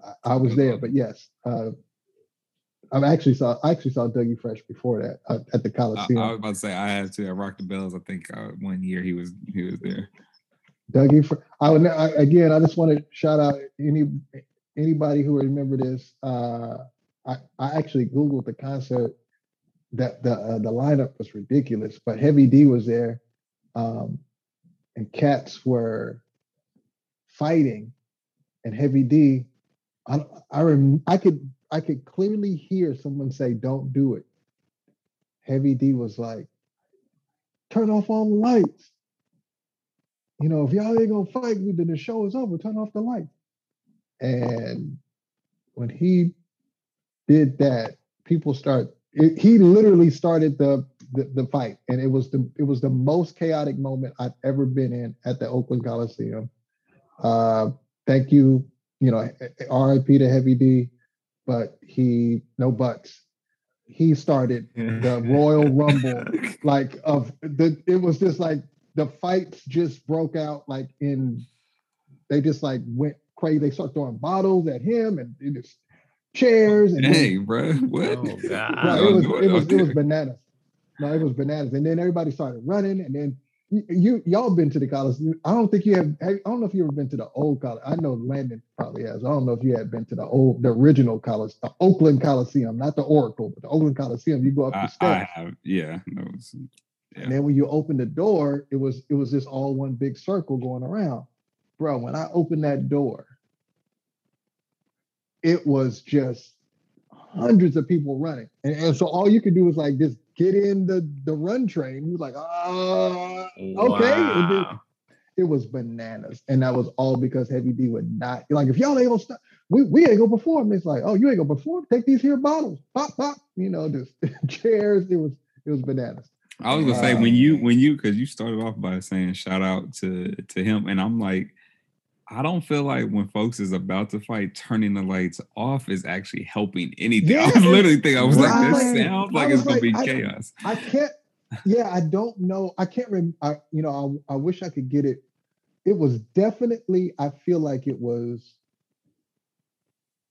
I, I was there, but yes, uh, I actually saw I actually saw Dougie Fresh before that uh, at the Coliseum. I, I, was about to say I had to. I rocked the bells. I think uh, one year he was he was there. Dougie. I would I, again. I just want to shout out any anybody who remember this. Uh, I I actually googled the concert that the uh, the lineup was ridiculous. But Heavy D was there, um, and cats were fighting, and Heavy D. I I rem, I could I could clearly hear someone say, "Don't do it." Heavy D was like, "Turn off all the lights." You know, if y'all ain't gonna fight, then the show is over. Turn off the lights. And when he did that, people start it, he literally started the, the, the fight, and it was the it was the most chaotic moment I've ever been in at the Oakland Coliseum. Uh, thank you, you know, R.I.P. to Heavy D, but he no buts. He started the Royal Rumble like of the. It was just like the fights just broke out like in. They just like went crazy. They started throwing bottles at him, and it just chairs. And hey, bro, what? Oh, God. No, it was it was it was bananas. No, it was bananas, and then everybody started running, and then you, you all been to the college. I don't think you have. I don't know if you ever been to the old college. I know Landon probably has. I don't know if you had been to the old, the original college, the Oakland Coliseum, not the Oracle, but the Oakland Coliseum. You go up the steps. I have, yeah, was, yeah. And then when you open the door, it was it was just all one big circle going around, bro. When I opened that door, it was just hundreds of people running. And, and so all you could do was like just get in the, the run train. He was like, ah, okay. Wow. it was bananas. And that was all because Heavy D would not like if y'all ain't gonna stop, we, we ain't gonna perform. It's like, oh, you ain't gonna perform. Take these here bottles, pop, pop, you know, just chairs. It was it was bananas. I was gonna say when you when you because you started off by saying shout out to to him, and I'm like, I don't feel like when folks is about to fight, turning the lights off is actually helping anything. Yeah, I was literally thinking, I was right. like, this sounds like it's gonna be I, chaos. I can't. Yeah, I don't know. I can't remember. I, you know, I, I wish I could get it. It was definitely. I feel like it was.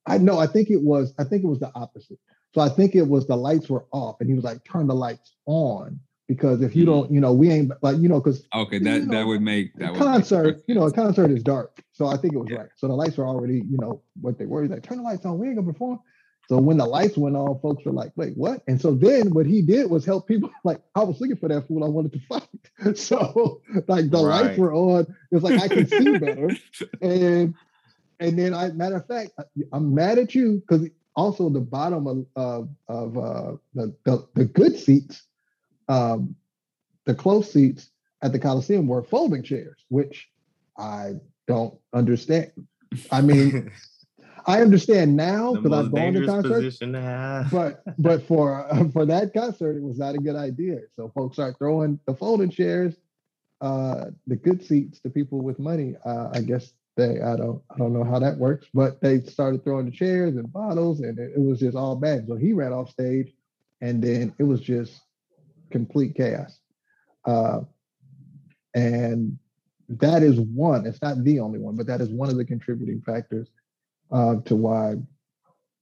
I know. I think it was. I think it was the opposite. So I think it was the lights were off, and he was like, "Turn the lights on." Because if you mm-hmm. don't, you know, we ain't like, you know, because okay, that know, that would make that concert, make you know, a concert is dark. So I think it was yeah. right. So the lights were already, you know, what they were. He's like, turn the lights on. We ain't gonna perform. So when the lights went on, folks were like, wait, what? And so then what he did was help people. Like, I was looking for that fool I wanted to fight. So like the right. lights were on. It was like I can see better. and and then I matter of fact, I'm mad at you because also the bottom of of, of uh, the, the, the good seats, um, the close seats at the Coliseum were folding chairs, which I don't understand. I mean, I understand now because I've gone to concerts. To but but for uh, for that concert, it was not a good idea. So folks start throwing the folding chairs, uh, the good seats to people with money. Uh, I guess they I don't I don't know how that works, but they started throwing the chairs and bottles, and it, it was just all bad. So he ran off stage, and then it was just complete chaos. Uh, and that is one. It's not the only one, but that is one of the contributing factors uh, to why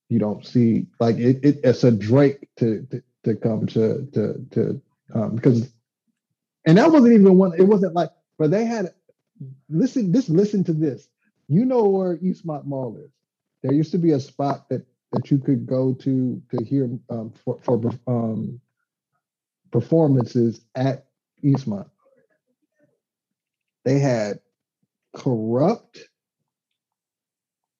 you don't see like it, it it's a Drake to, to to come to to to um, because and that wasn't even one it wasn't like but they had listen just listen to this you know where Eastmont Mall is there used to be a spot that that you could go to to hear um, for, for um, performances at Eastmont they had Kurupt,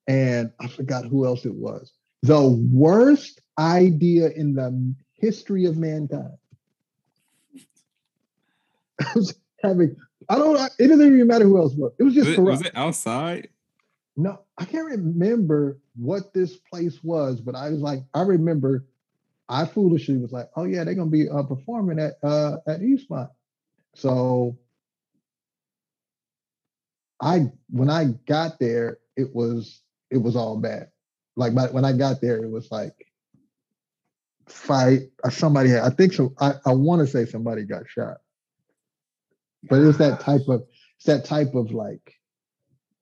and I forgot who else it was. The worst idea in the history of mankind. I was having, I don't know, it doesn't even matter who else was. It was just was it, was it outside? No, I can't remember what this place was, but I was like, I remember I foolishly was like, oh yeah, they're gonna be uh, performing at uh, at Eastmont. So I when I got there, it was it was all bad. Like my, when I got there, it was like fight. Uh, somebody had, I think so. I, I want to say somebody got shot, but it's that type of it's that type of like,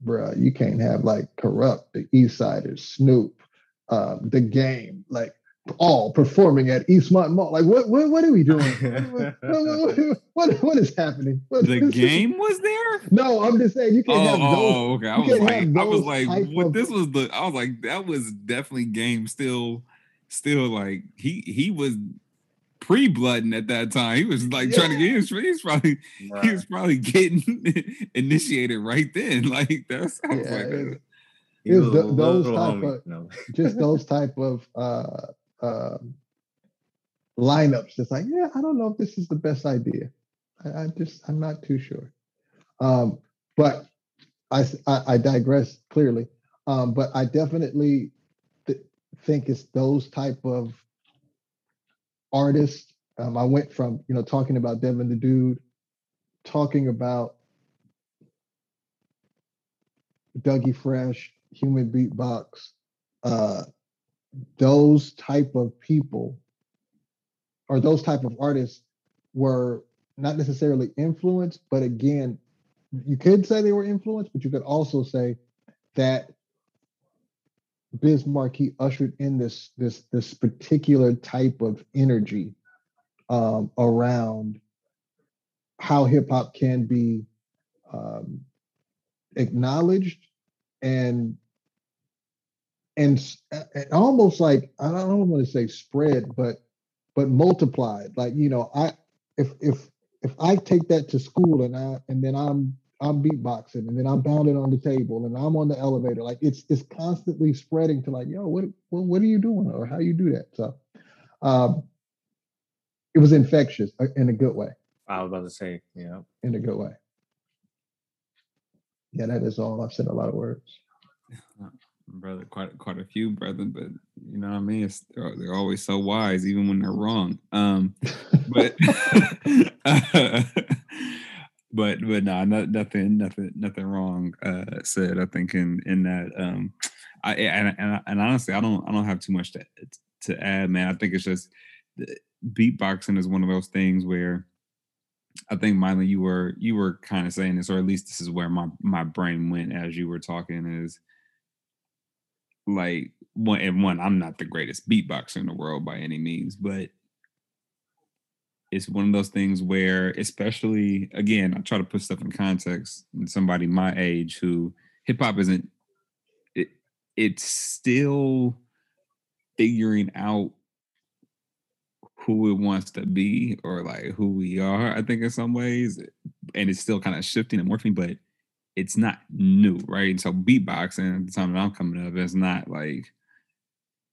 bruh, you can't have like Kurupt the Eastsidaz, Snoop, uh, the game, like all performing at Eastmont Mall. Like, what what, what are we doing? what, what, what, what is happening? the game was there? No, I'm just saying you can't oh, have those. Oh, okay. I was like, I was like, what? Of, this was the. I was like, that was definitely game. Still, still like he he was pre-blooding at that time. He was like yeah. trying to get. He was, he was probably right. he was probably getting initiated right then. Like that's. Yeah, like, it, it was the, those type of no. just those type of uh uh, lineups. It's like, yeah, I don't know if this is the best idea. I, I just, I'm not too sure. Um, but I, I, I, digress clearly. Um, but I definitely th- think it's those type of artists. Um, I went from, you know, talking about Devin the Dude, talking about Dougie Fresh, Human Beatbox, uh, those type of people or those type of artists were not necessarily influenced, but again, you could say they were influenced, but you could also say that Biz Markie ushered in this this this particular type of energy um, around how hip hop can be um, acknowledged and and, and almost like I don't want to say spread, but but multiplied. Like you know, I if if if I take that to school and I and then I'm I'm beatboxing and then I'm pounding on the table and I'm on the elevator, like it's it's constantly spreading to like, yo, what what, what are you doing or how you do that? So um it was infectious uh, in a good way. I was about to say, yeah. In a good way. Yeah, that is all. I've said a lot of words. brother, quite quite a few, brother. But you know what I mean. It's, they're, they're always so wise, even when they're wrong. Um, but but but no, nothing, nothing, nothing wrong uh, said. I think in in that. Um, I and, and and honestly, I don't I don't have too much to to add, man. I think it's just beatboxing is one of those things where I think Miley, you were you were kind of saying this, or at least this is where my my brain went as you were talking. Is like one and one, I'm not the greatest beatboxer in the world by any means, but it's one of those things where, especially again, I try to put stuff in context. And somebody my age who hip hop isn't, it, it's still figuring out who it wants to be or like who we are. I think in some ways, and it's still kind of shifting and morphing, but it's not new, right? And so beatboxing, at the time that I'm coming up, it's not like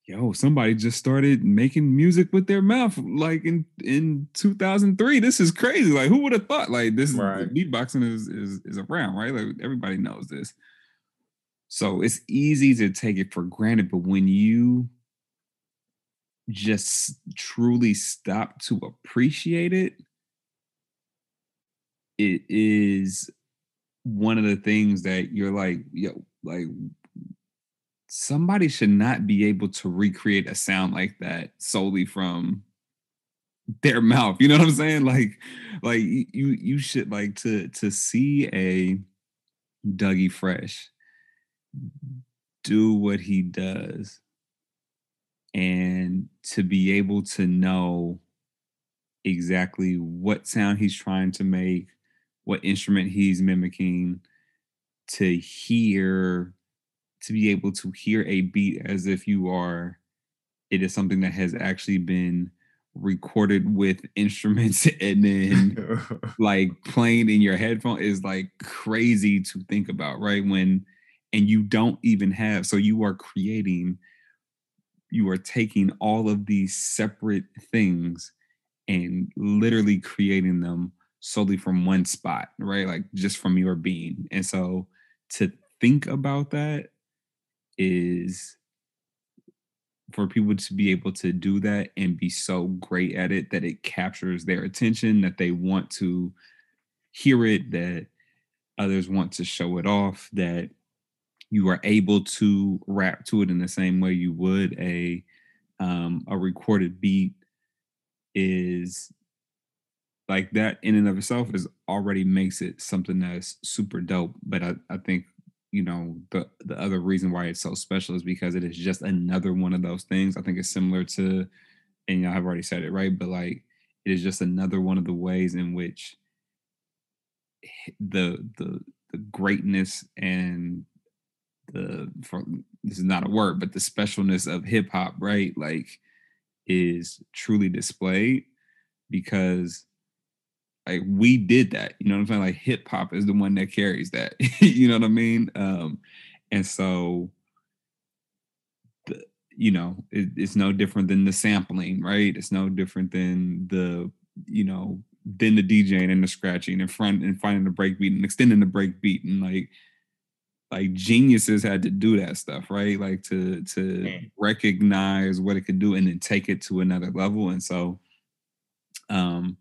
yo, somebody just started making music with their mouth like in in 2003. This is crazy. Like, who would have thought? Like, this right. beatboxing is is is around, right? Like, everybody knows this. So it's easy to take it for granted, but when you just truly stop to appreciate it, it is one of the things that you're like, yo, like somebody should not be able to recreate a sound like that solely from their mouth. You know what I'm saying? Like, like you you should like to to see a Dougie Fresh do what he does and to be able to know exactly what sound he's trying to make, what instrument he's mimicking, to hear to be able to hear a beat as if you are. It is something that has actually been recorded with instruments and then like playing in your headphone is like crazy to think about right? When and you don't even have so you are creating you are taking all of these separate things and literally creating them solely from one spot right? Like just from your being. And so to think about that is for people to be able to do that and be so great at it that it captures their attention, that they want to hear it, that others want to show it off, that you are able to rap to it in the same way you would a um, a recorded beat is like that in and of itself is already makes it something that's super dope. But I, I think you know the the other reason why it's so special is because it is just another one of those things i think it's similar to and y'all have already said it right but like it is just another one of the ways in which the the the greatness and the for this is not a word but the specialness of hip hop right like is truly displayed because like we did that you know what i'm saying? Like hip hop is the one that carries that you know what i mean? Um and so the, you know it, it's no different than the sampling right? It's no different than the you know then the djing and the scratching and front and finding the break beat and extending the break beat and like like geniuses had to do that stuff right? Like to to mm. recognize what it could do and then take it to another level. And so um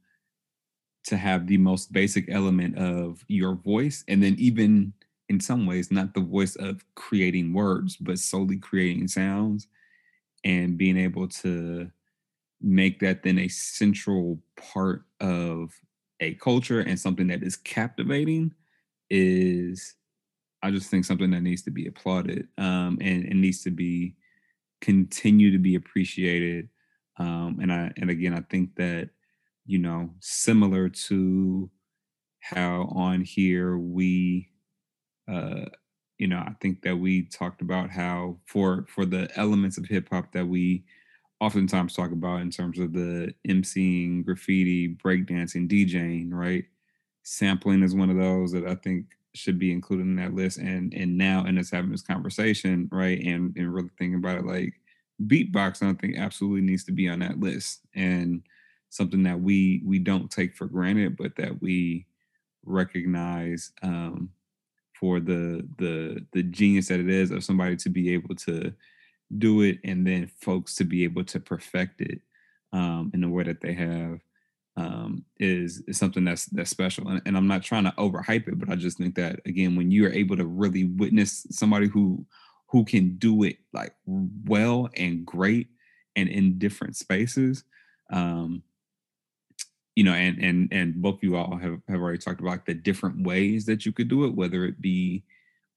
to have the most basic element of your voice and then even in some ways not the voice of creating words but solely creating sounds and being able to make that then a central part of a culture and something that is captivating is i just think something that needs to be applauded um, and it needs to be continue to be appreciated um, and i and again i think that you know, similar to how on here we uh you know, I think that we talked about how for for the elements of hip hop that we oftentimes talk about in terms of the emceeing, graffiti, breakdancing, DJing, right? Sampling is one of those that I think should be included in that list. And and now in us having this conversation, right? And and really thinking about it like beatbox, I think absolutely needs to be on that list. And something that we we don't take for granted, but that we recognize um, for the the the genius that it is of somebody to be able to do it, and then folks to be able to perfect it um, in the way that they have um, is is something that's that's special. And, and I'm not trying to overhype it, but I just think that again, when you are able to really witness somebody who who can do it like well and great and in different spaces um, you know, and and and both you all have have already talked about the different ways that you could do it, whether it be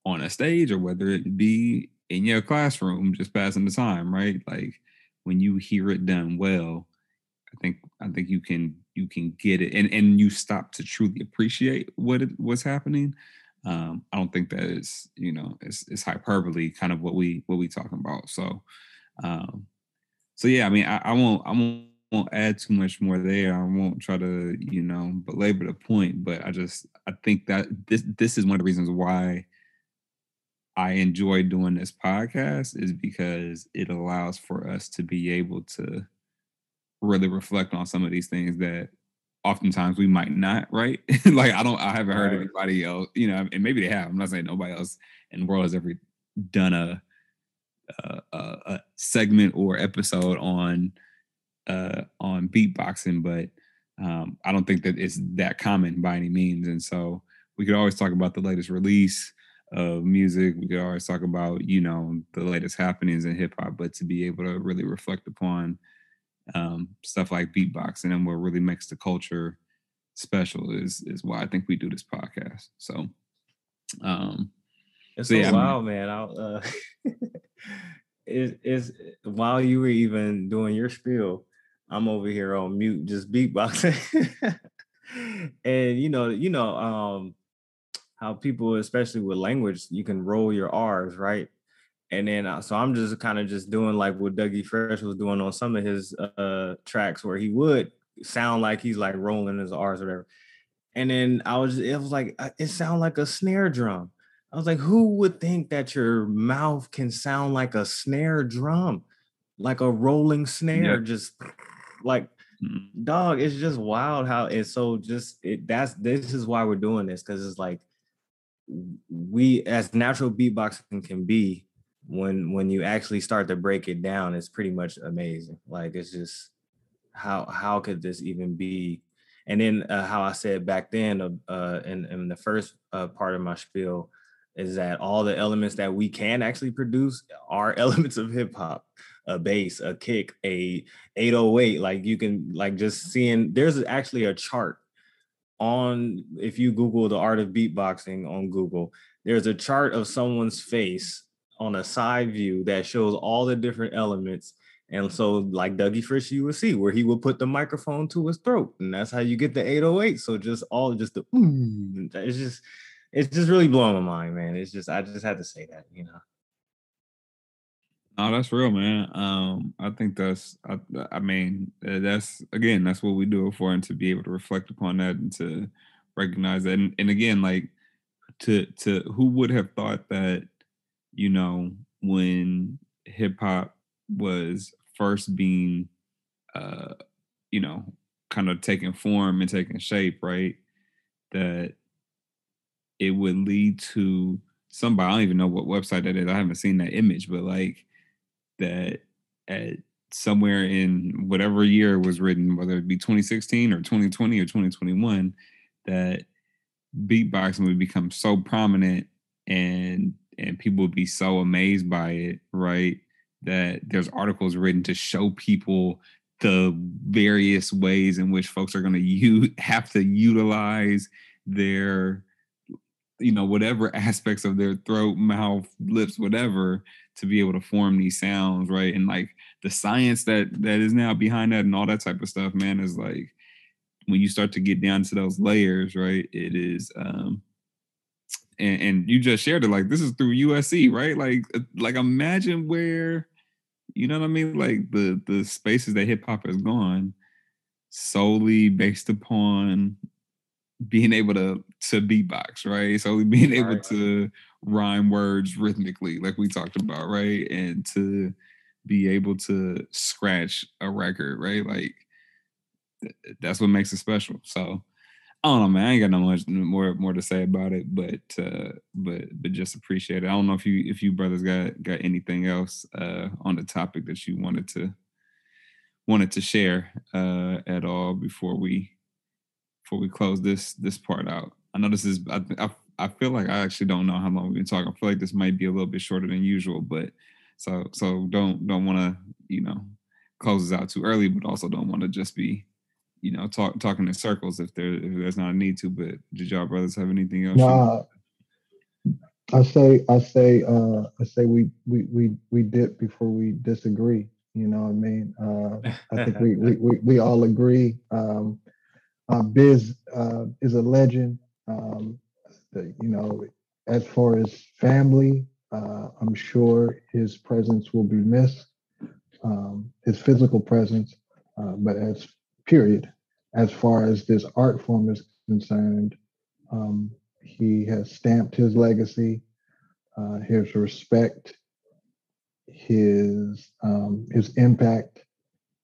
on a stage or whether it be in your classroom, just passing the time, right? Like when you hear it done well, I think I think you can you can get it and and you stop to truly appreciate what it, what's happening. Um, I don't think that is you know it's, it's hyperbole kind of what we what we talking about. So um, so yeah, I mean I, I won't I won't won't add too much more there. I won't try to, you know, belabor the point, but I just I think that this this is one of the reasons why I enjoy doing this podcast is because it allows for us to be able to really reflect on some of these things that oftentimes we might not, right? like I don't I haven't heard right. anybody else, you know, and maybe they have. I'm not saying nobody else in the world has ever done a a, a segment or episode on uh, on beatboxing, but um, I don't think that it's that common by any means. And so we could always talk about the latest release of music. We could always talk about, you know, the latest happenings in hip hop, but to be able to really reflect upon um, stuff like beatboxing and what really makes the culture special is is why I think we do this podcast. So, um, it's so, yeah, wild, man. I'll, uh, is is while you were even doing your spiel, I'm over here on mute, just beatboxing. and you know, you know, um, how people, especially with language, you can roll your R's, right? And then, uh, so I'm just kind of just doing like what Dougie Fresh was doing on some of his uh tracks, where he would sound like he's like rolling his R's or whatever. And then I was, it was like uh, it sounded like a snare drum. I was like, who would think that your mouth can sound like a snare drum, like a rolling snare, yeah. just like mm-hmm. dog, it's just wild how it's so just it that's this is why we're doing this because it's like we as natural beatboxing can be when when you actually start to break it down it's pretty much amazing. Like it's just how how could this even be? And then uh, how i said back then uh, uh in, in the first uh, part of my spiel is that all the elements that we can actually produce are elements of hip hop a bass, a kick, a 808. Like you can like just seeing there's actually a chart on if you Google the art of beatboxing on Google, there's a chart of someone's face on a side view that shows all the different elements. And so, like Dougie Fresh, you would see where he would put the microphone to his throat, and that's how you get the 808. So just all just the it's just it's just really blowing my mind, man. It's just I just had to say that, you know. No, that's real, man. Um, I think that's, I, I mean, uh, that's again, that's what we do it for, and to be able to reflect upon that and to recognize that, and, and again, like to to who would have thought that, you know, when hip hop was first being, uh, you know, kind of taking form and taking shape, right? That it would lead to somebody. I don't even know what website that is. I haven't seen that image, but like that at somewhere in whatever year was written, whether it be 2016 or 2020 or 2021, that beatboxing would become so prominent and and people would be so amazed by it, right? That there's articles written to show people the various ways in which folks are going to have to utilize their you know whatever aspects of their throat mouth lips whatever to be able to form these sounds right? And like the science that that is now behind that and all that type of stuff man is like when you start to get down to those layers right it is um and, and you just shared it like this is through usc right? Like uh, like imagine where you know what i mean? Like the the spaces that hip-hop has gone solely based upon being able to to beatbox, right? So being able right. to rhyme words rhythmically, like we talked about, right? And to be able to scratch a record, right? Like th- that's what makes it special. So I don't know, man. I ain't got no much more more to say about it, but uh but but just appreciate it. I don't know if you if you brothers got got anything else uh on the topic that you wanted to wanted to share uh at all before we before we close this this part out. I know this is I, I, I feel like I actually don't know how long we've been talking. I feel like this might be a little bit shorter than usual, but so so don't don't want to you know close this out too early, but also don't want to just be you know talk talking in circles if there if there's not a need to. But did y'all brothers have anything else? Nah, I say, I say, uh, I say, we we we we dip before we disagree. You know what I mean? Uh, I think we, we we we all agree. Um, uh, Biz uh, is a legend. Um, the, you know, as far as family, uh, I'm sure his presence will be missed, um, his physical presence. Uh, but as period, as far as this art form is concerned, um, he has stamped his legacy, uh, his respect, his um, his impact,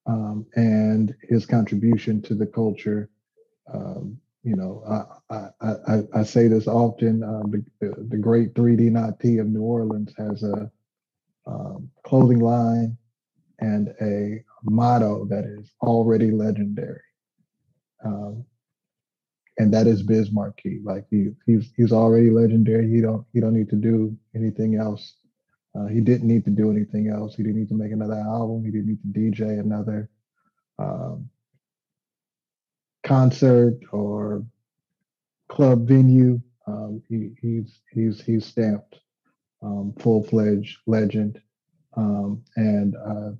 um, and his contribution to the culture. Um, you know, I, I, I, I say this often. Uh, the, the, great 3D Na'Tee of New Orleans has a um, clothing line and a motto that is already legendary. Um, and that is Biz Markie. Like he, he's he's already legendary. He don't he don't need to do anything else. Uh, he didn't need to do anything else. He didn't need to make another album. He didn't need to DJ another um, concert or club venue. Um, he, he's he's he's stamped um, full fledged legend, um, and uh,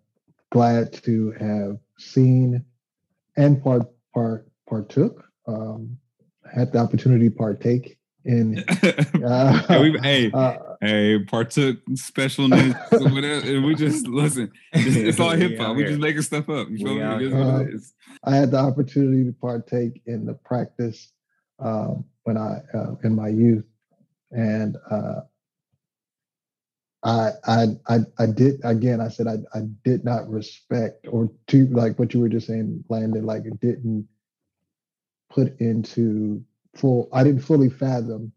glad to have seen and part part partook um, had the opportunity to partake in. Uh, hey, uh, hey, partook specialness, whatever, and we just listen. It's, it's all hip hop. We just making stuff up. You feel me? Uh, I had the opportunity to partake in the practice um, when I uh, in my youth, and uh, I, I I I did again. I said I I did not respect or to like what you were just saying, Landon. Like it didn't put into full i didn't fully fathom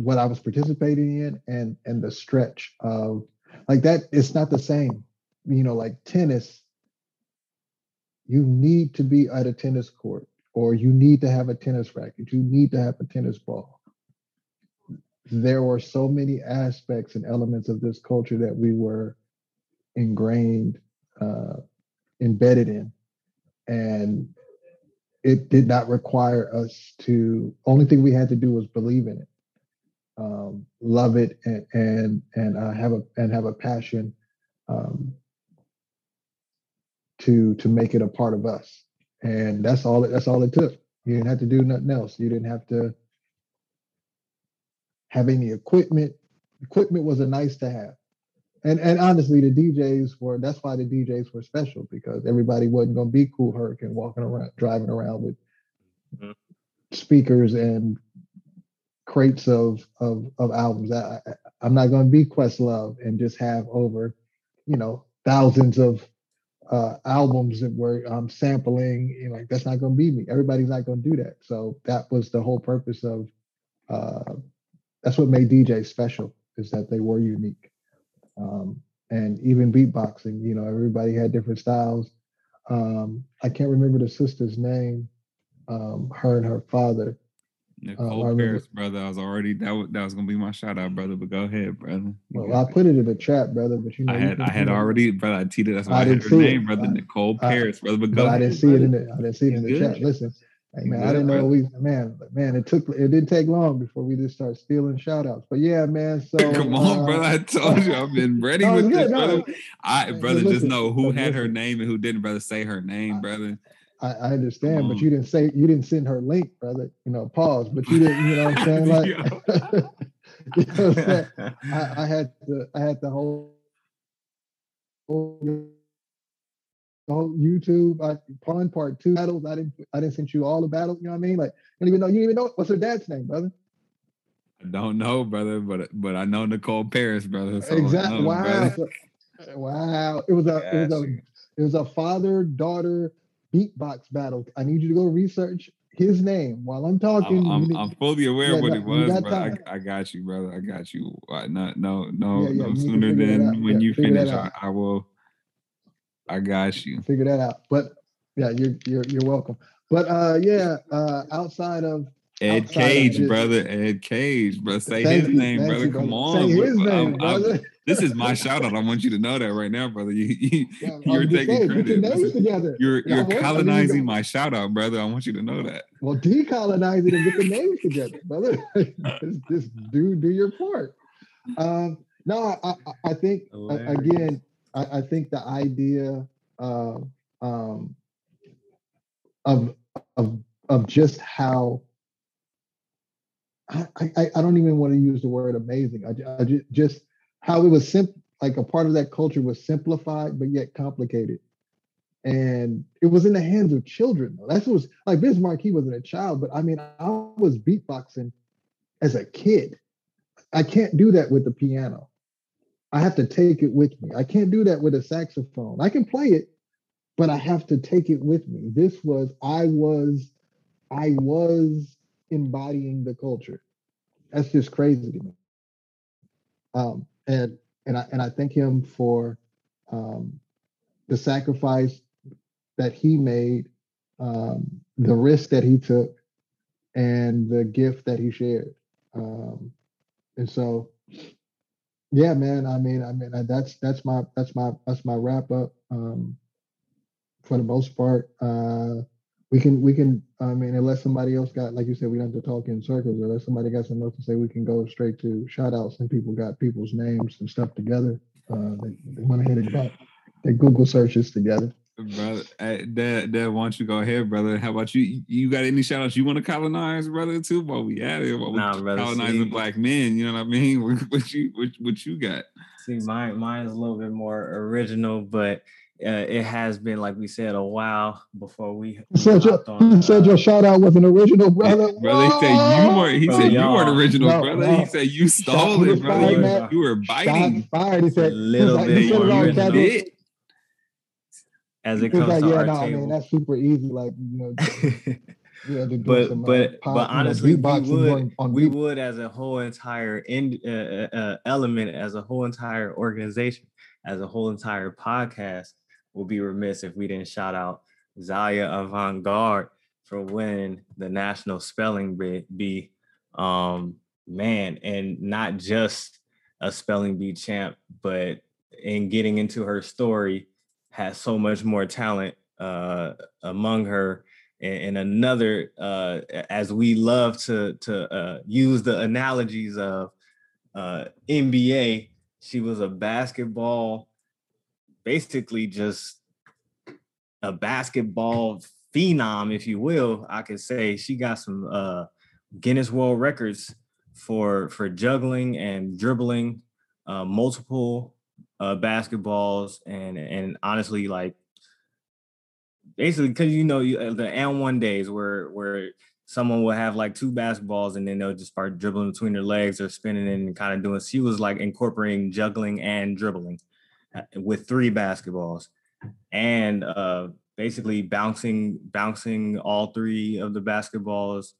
what i was participating in and and the stretch of like that it's not the same. You know like tennis you need to be at a tennis court or you need to have a tennis racket. You need to have a tennis ball. There were so many aspects and elements of this culture that we were ingrained uh, embedded in. And it did not require us to only thing we had to do was believe in it um, love it and and and uh, have a and have a passion um, to to make it a part of us. And that's all that's all it took. You didn't have to do nothing else. You didn't have to have any equipment. Equipment was a nice to have. And and honestly, the DJs were that's why the DJs were special because everybody wasn't going to be Kool Herc and walking around, driving around with mm-hmm. speakers and crates of of of albums. I, am not going to be Questlove and just have over, you know, thousands of uh, albums that were um, sampling. You know, like that's not going to be me. Everybody's not going to do that. So that was the whole purpose of. Uh, that's what made DJs special is that they were unique. Um, and even beatboxing, you know, everybody had different styles. Um, I can't remember the sister's name, um, her and her father. Nicole um, Paris, brother. I was already that was, that was gonna be my shout out, brother. But go ahead, brother. You well, I put it in the chat, brother. But you know, I had I had already, brother. I tweeted that's why I, I had her name, brother. I, Nicole Paris, brother. But go. But ahead, I didn't see brother. it in the I didn't see it in the chat. Listen, Hey, man, I didn't know we man, man, it took it didn't take long before we just start stealing shout outs. But yeah, man. So come on, uh, brother. I told you I've been ready no, with good, this, no, brother. I brother, listen, just know who had her name and who didn't, brother. Say her name, brother. I, I understand, but you didn't say you didn't send her link, brother. You know, pause. But you didn't, you know what I'm saying? Like you know I'm saying? I, I had to I had the whole on YouTube. I pawn part two battles. I didn't I didn't send you all the battles. You know what I mean? Like you don't even know you even know what's her dad's name, brother. I don't know, brother, but but I know Nicole Paris, brother. So exactly. Know, wow. Brother. wow. It was a it was a it was a father daughter beatbox battle. I need you to go research his name while I'm talking. I'm, I'm, I'm fully aware yeah, of what no, it was, but I, I, got you, brother. I got you. Not no no yeah, yeah, no sooner than when you finish. I, I will I got you. Figure that out. But yeah, you're you're you're welcome. But uh yeah, uh outside of Ed outside Cage, just- brother. Ed Cage, bro. Say his you, name, brother. you, Come on. Say his bro. I'm- I'm- this is my shout out. I want you to know that right now, brother. You, you Yeah, you're taking saying, credit. names together. you're Yeah, you're well, I mean, you colonizing my shout out, brother. I want you to know that. Well, decolonize it and get the names together, brother. just, just do do your part. Um, no, I, I, I think Hilarious. again, I, I think the idea of um, of of of just how I, I, I don't even want to use the word amazing. I, I ju- just how it was simple, like a part of that culture was simplified but yet complicated and it was in the hands of children. That's what was like Biz Markie. He wasn't a child, but I mean, I was beatboxing as a kid. I can't do that with the piano. I have to take it with me. I can't do that with a saxophone. I can play it, but I have to take it with me. This was I was I was embodying the culture. That's just crazy to me. Um, and and I and I thank him for um, the sacrifice that he made, um, the risk that he took, and the gift that he shared. Um, and so, yeah, man. I mean, I mean, that's that's my that's my that's my wrap up. Um, for the most part, uh, we can we can. I mean, unless somebody else got, like you said, we don't have to talk in circles. Unless somebody got something else to say, we can go straight to shout outs and people got people's names and stuff together. Uh, they, they went ahead and got their Google searches together. Brother, Dad, Dad, why don't you go ahead, brother? How about you? You got any shout outs you want to colonize, brother, too? While we at it, while we Nah, brother, colonizing see- black men, you know what I mean? What, what you what, what you got? See, mine mine's a little bit more original, but uh, it has been, like we said, a while before we. We said your, hopped on, you said uh, your shout out was an original, brother. Brother, he said you weren't. He Bro, said you y'all- weren't original, No, brother. He said you stole to it, the brother. side, You, man. you were Shots biting. fired. He said, a little he bit he said it more on original. camera. Did. as it was comes like, to yeah, our no, man, table. that's super easy. Like, you know, yeah, but some, uh, but pop, but you know, honestly, we would on- on we beat- would as a whole entire in, uh, uh, uh, element, as a whole entire organization, as a whole entire podcast, would be remiss if we didn't shout out Zaila Avant Garde for winning the national spelling bee. Um, man, and not just a spelling bee champ, but in getting into her story, has so much more talent uh, among her and, and another uh as we love to to uh use the analogies of uh NBA she was a basketball basically just a basketball phenom if you will I could say she got some uh Guinness World Records for for juggling and dribbling uh multiple uh basketballs and and honestly like basically because you know uh, the AND1 days where where someone will have like two basketballs and then they'll just start dribbling between their legs or spinning and kind of doing. She was like incorporating juggling and dribbling with three basketballs and uh basically bouncing bouncing all three of the basketballs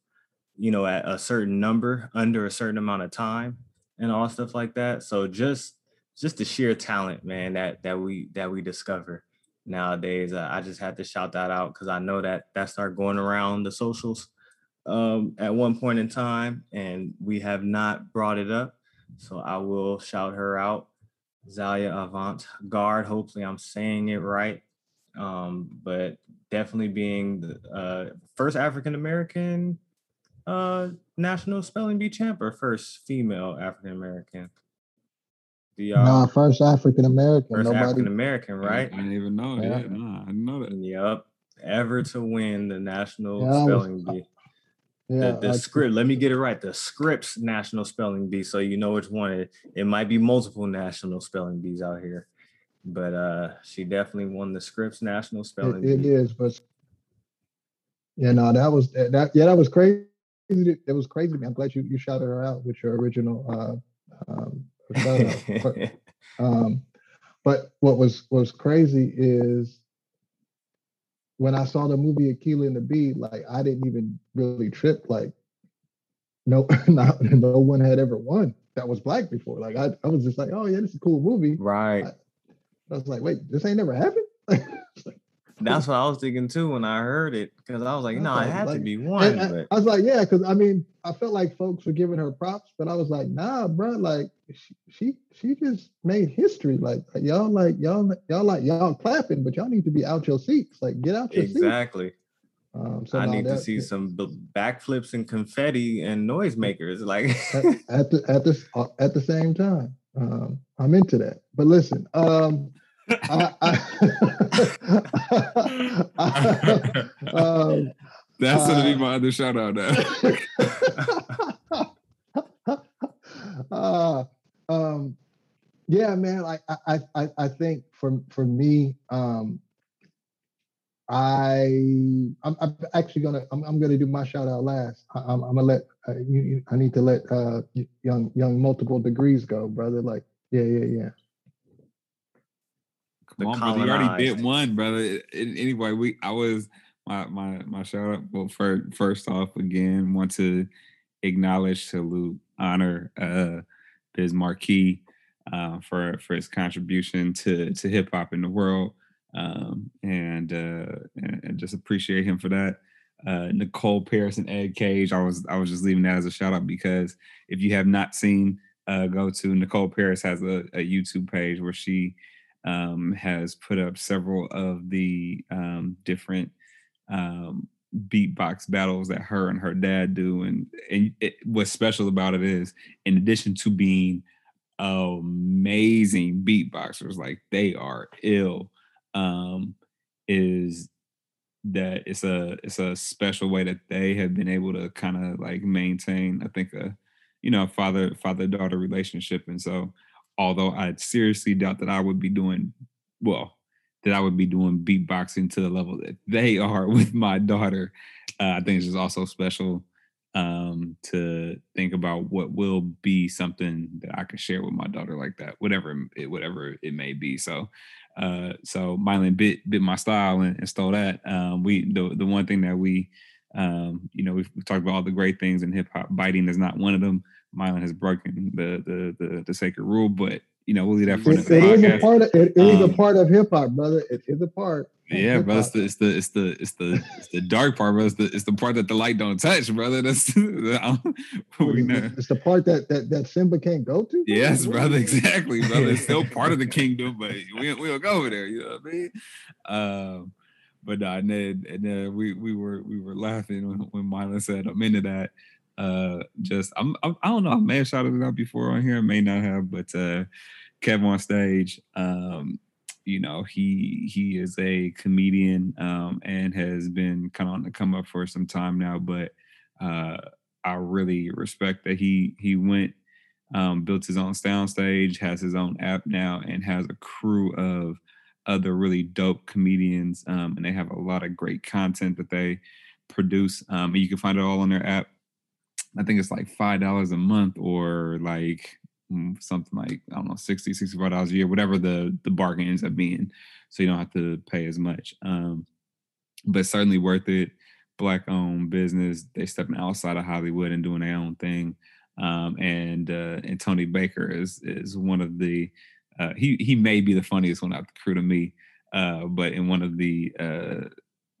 you know at a certain number under a certain amount of time and all stuff like that so just just the sheer talent man that that we that we discover nowadays. Uh, I just had to shout that out because I know that that started going around the socials um, at one point in time, and we have not brought it up. So I will shout her out, Zaila Avant Garde. Hopefully, I'm saying it right. Um, but definitely being the uh, first African American uh, national spelling bee champ or first female African American. Do y'all Nah, first African American. first African American, right? I didn't even know. Yeah. Yeah, nah, I didn't know that. Yep. Ever to win the national Yeah, I was- spelling bee. Yeah, the the script, let me get it right. The Scripps National Spelling Bee. So you know which one it, it might be multiple national spelling bees out here. But uh she definitely won the Scripps National Spelling It, it is, but yeah, no, that was that. Yeah, that was crazy. It was crazy. to me. I'm glad you you shouted her out with your original uh, um, shout out. But, um, but what was was crazy is when I saw the movie Akeelah and the Bee, like I didn't even really trip. Like no, not, no one had ever won that was black before. Like I, I was just like, oh yeah, this is a cool movie. right. I was like, wait, this ain't never happened. Like, That's what I was thinking too when I heard it because I was like, no, it had like, to be one. I, I was like, yeah, because I mean, I felt like folks were giving her props, but I was like, nah, bro, like she she, she just made history. Like y'all, like y'all, y'all like y'all clapping, but y'all need to be out your seats. Like get out your seats. exactly. Um, so I need to that- see some backflips and confetti and noisemakers. Like, at, at the at the uh, at the same time. Um, I'm into that. But listen, um, I, I, um, That's gonna be my other shout out now. uh, yeah, man. Like I, I, I, I think for for me, um, I, I'm, I'm actually gonna, I'm, I'm gonna do my shout out last. I, I'm, I'm gonna let uh, you, you. I need to let uh, young, young multiple degrees go, brother. Like, yeah, yeah, yeah. The Come on, brother. You already colonized. did one, brother. A- Anyway, we I was my my my shout out. Well, first first off, again, want to acknowledge, salute, honor uh Biz Markie uh, for for his contribution to to hip hop in the world, um, and uh, and, and just appreciate him for that. Uh, Nicole Paris and Ed Cage. I was I was just leaving that as a shout out because if you have not seen, uh, go to Nicole Paris has a, a YouTube page where she um, has put up several of the um, different um, beatbox battles that her and her dad do. And, and it, what's special about it is, in addition to being amazing beatboxers, like they are ill, um, is that it's a it's a special way that they have been able to kind of like maintain, I think, a you know father father daughter relationship, and so although I seriously doubt that I would be doing well, that I would be doing beatboxing to the level that they are with my daughter. Uh, I think it's just also special um, to think about what will be something that I can share with my daughter like that, whatever it, whatever it may be. So, uh, so Mylan bit bit my style and, and stole that. Um, we the the one thing that we um, you know we've, we've talked about all the great things in hip hop. Biting is not one of them. Mylan has broken the the the, the sacred rule, but you know we'll leave that for It, another it is a podcast. part of it is a Um, part of hip hop, brother. It is a part. Yeah, hip bro. It's the it's the it's the it's the it's the dark part, bro. It's the it's the part that the light don't touch, brother. That's the, we know. It's the part that that that Simba can't go to. Yes, brother. Exactly, brother. It's still part of the kingdom, but we we don't go over there. You know what I mean? Um, but nah, and then and then we we were we were laughing when when Mylan said I'm into that. Uh, just I'm, I'm I don't know. I may have shouted it out before on here, may not have, but uh, on stage. Um, you know he he is a comedian um, and has been kind of on the come up for some time now, but uh, I really respect that he he went um, built his own sound stage, has his own app now, and has a crew of other really dope comedians. Um, and they have a lot of great content that they produce. Um, you can find it all on their app. I think it's like five dollars a month or like mm, something like I don't know 60 65 dollars a year whatever the the bargain ends up being. So you don't have to pay as much um but certainly worth it. Black owned business they stepping outside of Hollywood and doing their own thing um and uh and Tony Baker is is one of the uh he he may be the funniest one out the crew to me uh but in one of the uh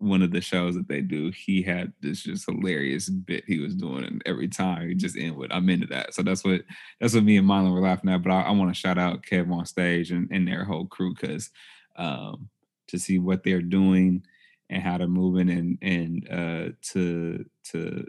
one of the shows that they do, he had this just hilarious bit he was doing, and every time he just end with "I'm into that." So that's what that's what me and Mylon were laughing at. But I, I want to shout out Kev on stage and, and their whole crew because um, to see what they're doing and how they're moving and and uh, to to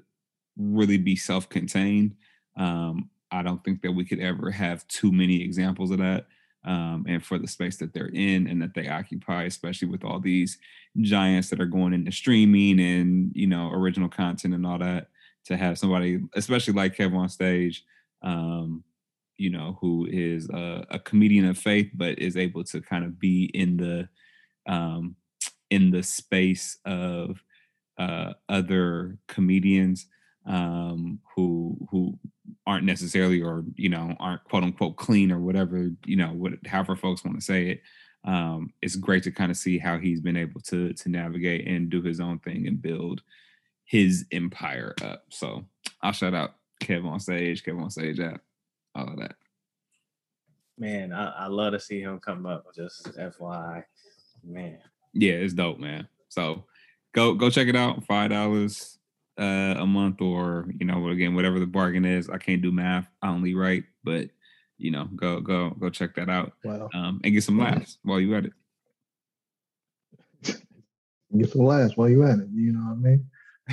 really be self-contained. Um, I don't think that we could ever have too many examples of that. Um, and for the space that they're in and that they occupy, especially with all these giants that are going into streaming and you know original content and all that, to have somebody, especially like Kev on stage, um, you know, who is a, a comedian of faith, but is able to kind of be in the um, in the space of uh, other comedians um, who who aren't necessarily or you know aren't quote unquote clean or whatever you know what however folks want to say it. Um, it's great to kind of see how he's been able to to navigate and do his own thing and build his empire up. So I'll shout out Kev on stage, Kev on stage app, all of that. Man, I, I love to see him come up. Just FYI, man. Yeah, it's dope, man. So go go check it out. Five dollars uh, a month, or you know, again, whatever the bargain is. I can't do math. I only write, but you know, go go go check that out. Wow. Um, and get some laughs while you're at it. Get some laughs while you're at it. You know what I mean?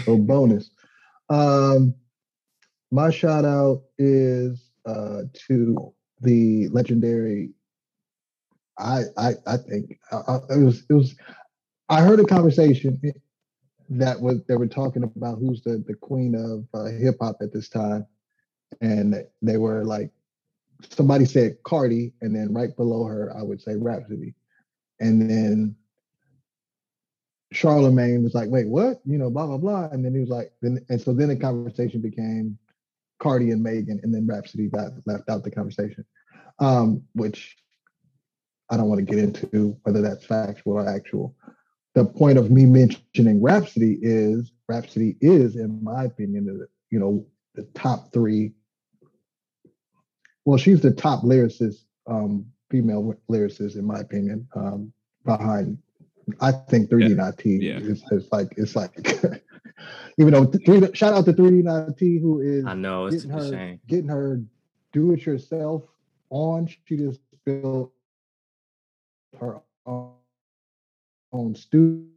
So bonus. Um, my shout out is uh, to the legendary. I I I think uh, it was it was. I heard a conversation that was they were talking about who's the the queen of uh, hip hop at this time, and they were like, somebody said Cardi, and then right below her, I would say Rapsody, and then Charlemagne was like, wait, what? You know, blah blah blah, and then he was like, then and so then the conversation became Cardi and Megan, and then Rapsody got left out the conversation, um, which I don't want to get into whether that's factual or actual. The point of me mentioning Rapsody is Rapsody is, in my opinion, the, you know, the top three. Well, she's the top lyricist, um, female lyricist, in my opinion, um, behind. I think 3D yeah. T yeah. is, is like it's like even though three, shout out to 3D T who is I know it's getting her shame. getting her do it yourself on. She just built her own studio.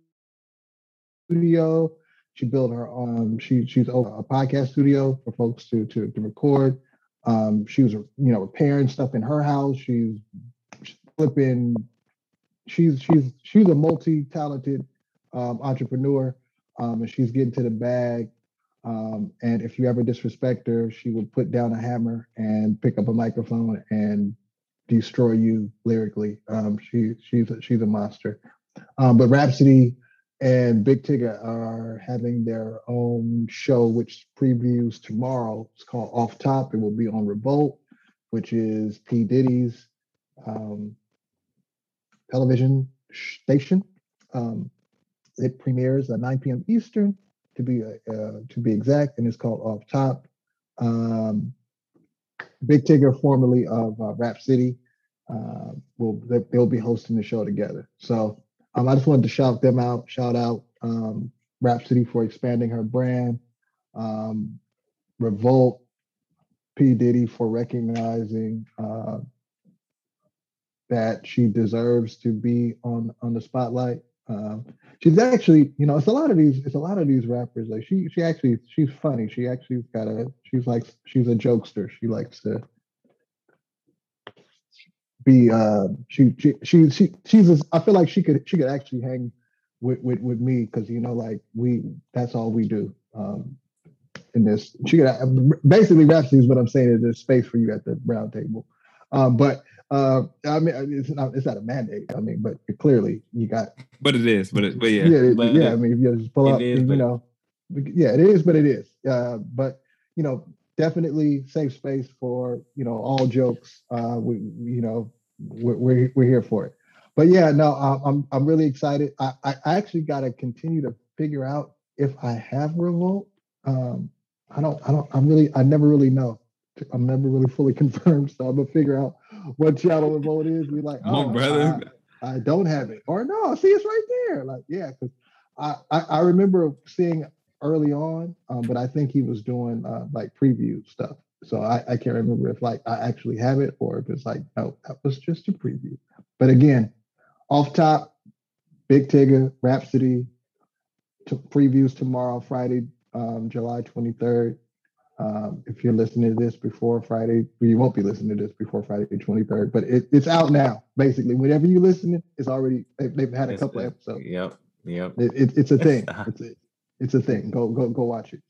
She built her um she she's a podcast studio for folks to to, to record. Um, she was you know repairing stuff in her house. She's flipping. She's she's she's a multi-talented um, entrepreneur, um, and she's getting to the bag. Um, and if you ever disrespect her, she will put down a hammer and pick up a microphone and destroy you lyrically. Um, she she's a, she's a monster. Um, but Rapsody and Big Tigger are having their own show, which previews tomorrow. It's called Off Top. It will be on Revolt, which is P Diddy's um, television station. Um, it premieres at 9 p.m. Eastern, to be uh, to be exact, and it's called Off Top. Um, Big Tigger, formerly of uh, Rap City, uh, will they'll be hosting the show together. So um, I just wanted to shout them out, shout out um, Rapsody for expanding her brand, um, Revolt, P. Diddy for recognizing uh, that she deserves to be on on the spotlight. Um, she's actually, you know, it's a lot of these, it's a lot of these rappers. Like she, she actually, she's funny. She actually's got a, she's like, she's a jokester. She likes to be uh she she she, she she's a, I feel like she could she could actually hang with with, with me because you know like we that's all we do um in this she could basically Rapsody is what I'm saying is there's space for you at the round table. Um but uh I mean it's not it's not a mandate I mean but clearly you got but it is but it but yeah. Yeah but yeah I mean if you just pull up is, you know yeah it is but it is uh but you know definitely safe space for you know all jokes. Uh, we you know we're we're, we're here for it. But yeah, no, I'm I'm really excited. I I actually got to continue to figure out if I have revolt. Um, I don't I don't I'm really I never really know. I'm never really fully confirmed, so I'm gonna figure out what channel revolt is. Be like, oh, brother. I, I, don't have it, or no, see, it's right there. Like, yeah, because I, I, I remember seeing early on, um, but I think he was doing uh, like preview stuff. So I, I can't remember if like I actually have it or if it's like, no, that was just a preview. But again, off top, Big Tigger, Rapsody, to previews tomorrow, Friday, um, July 23rd. Um, if you're listening to this before Friday, you won't be listening to this before Friday 23rd, but it, it's out now. Basically, whenever you listen, it's already they've, they've had a couple episodes. Yep, yep. It, it, it's a thing. It's a, it's a thing. Go go go watch it.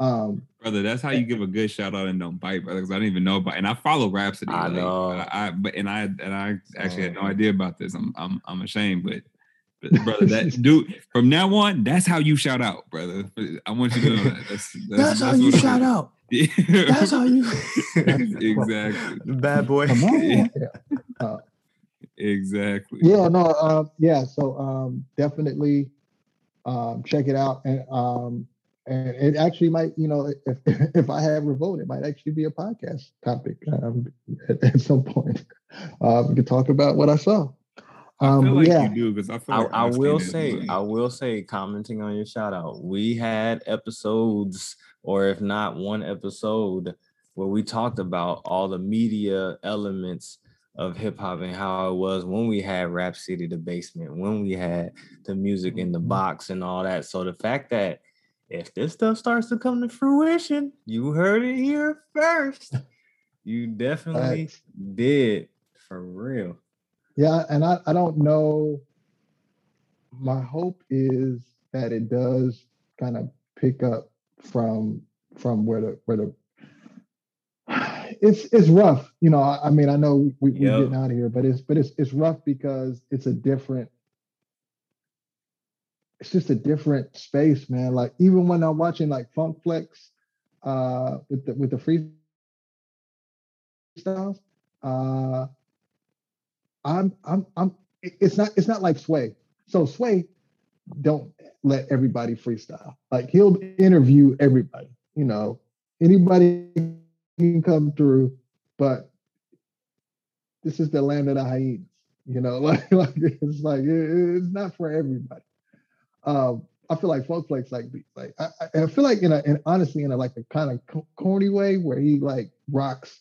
Um, brother, that's how you give a good shout out and don't bite, brother. Because I didn't even know about, and I follow Rapsody. I like, know. I, I, but and I and I actually had no idea about this. I'm I'm I'm ashamed, but, but brother, that dude from now on, that's how you shout out, brother. I want you to know that. That's, that's, that's, that's how you shout out. Yeah. That's how you exactly bad boy. Yeah. Uh, exactly. Yeah, no, uh, yeah. So um, definitely um, check it out and um, and it actually might, you know, if if I have revolt, it might actually be a podcast topic um, at, at, some point. Uh, we could talk about what I saw. I feel Um, like yeah. you do because I feel I, like I I've will seen it. say, I will say, commenting on your shout out, we had episodes, or if not one episode, where we talked about all the media elements of hip hop and how it was when we had Rap City, the basement, when we had the music in the Mhm. box and all that. So the fact that if this stuff starts to come to fruition, you heard it here first. You definitely did for real. Yeah, and I, I don't know. My hope is that it does kind of pick up from from where the where the it's it's rough. You know, I, I mean, I know we, we're Yep. getting out of here, but it's but it's it's rough because it's a different it's just a different space, man. Like even when I'm watching like Funk Flex uh with the with the freestyles, uh I'm I'm I'm it's not it's not like Sway. So Sway don't let everybody freestyle. Like he'll interview everybody, you know. Anybody can come through, but this is the land of the hyenas, you know, like, like it's like it- it's not for everybody. Um, I feel like Funk like like I, I feel like in a in honestly in a like a kind of co- corny way where he like rocks.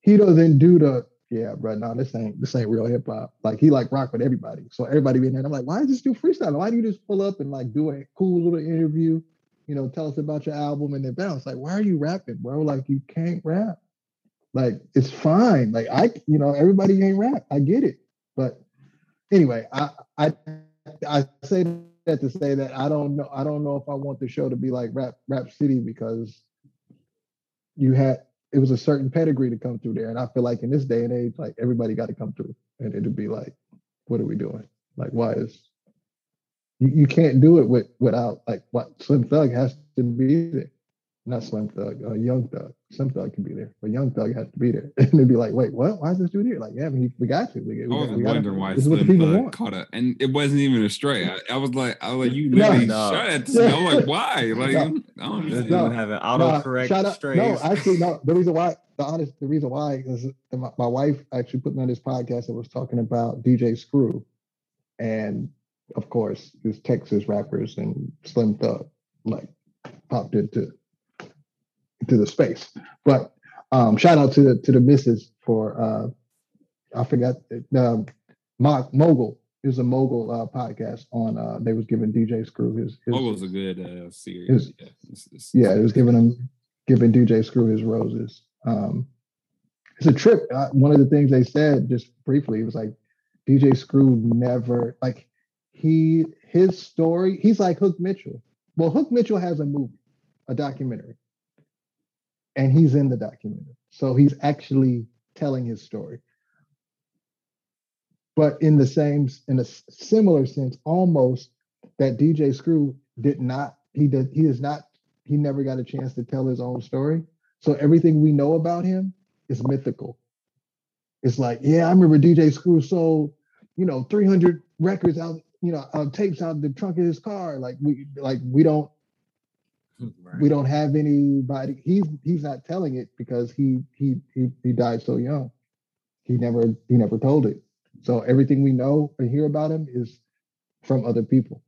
He doesn't do the yeah, bro. No, this ain't this ain't real hip hop. Like he like rock with everybody. So everybody being there. I'm like, why is this dude freestyle? Why do you just pull up and like do a cool little interview? You know, tell us about your album and then bounce. Like, why are you rapping, bro? Like you can't rap. Like it's fine. Like I, you know, everybody can't rap. I get it. But anyway, I I I say that to say that I don't know. I don't know if I want the show to be like Rap Rap City because you had it was a certain pedigree to come through there, and I feel like in this day and age, like everybody got to come through, and it'd be like, what are we doing? Like, why is you, you can't do it with without like what Slim Thug has to be there, not Slim Thug, uh, Young Thug. Slim Thug can be there, but Young Thug has to be there, and they'd be like, wait, what? Why is this dude here? Like, yeah, we, we got to. We, we, I was got- we gotta- wondering why this is what the Slim Thug want. caught it, and it wasn't even a stray. I, I was like, I was like, you No. literally No. shot at this. I'm like, why? Like, No. I don't This understand. No. dude having Nah, autocorrect shout out- No, actually, no. The reason why, the honest, the reason why is my, my wife actually put me on this podcast that was talking about DJ Screw, and of course, his Texas rappers and Slim Thug like popped into into the space. But um, shout out to the to the missus for uh, I forgot the Mo- mogul. is a mogul uh, podcast on. Uh, they was giving DJ Screw his, his Mogul's a good uh, series. Is- yeah, It's- it's- yeah, it was giving him giving DJ Screw his roses. Um, it's a trip. Uh, one of the things they said just briefly it was like DJ Screw never like he his story. He's like Hook Mitchell. Well, Hook Mitchell has a movie, a documentary, and he's in the documentary, so he's actually telling his story. But in the same, in a similar sense, almost that DJ Screw did not. He did. He is not he never got a chance to tell his own story. So everything we know about him is mythical. It's like, yeah, I remember DJ Screw sold, you know, 300 records out, you know, uh, tapes out the trunk of his car. Like we, like we don't, Right. we don't have anybody. He's he's not telling it because he he he he died so young. He never he never told it. So everything we know and hear about him is from other people.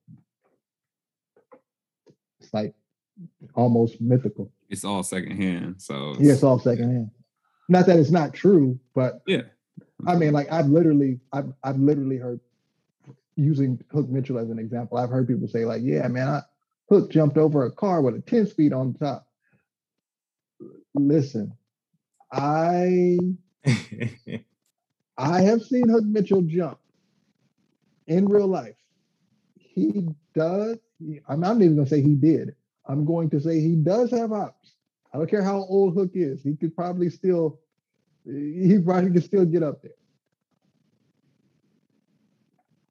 It's like almost mythical. It's all secondhand. So Yeah, it's all secondhand. Not that it's not true, but yeah. I mean, like I've literally, I've, I've literally heard using Hook Mitchell as an example. I've heard people say like, "Yeah, man, I, Hook jumped over a car with a ten speed on top." Listen, I I have seen Hook Mitchell jump in real life. He does. he- I'm not even gonna say he did. I'm going to say he does have ops. I don't care how old Hook is. He could probably still. He probably could still get up there.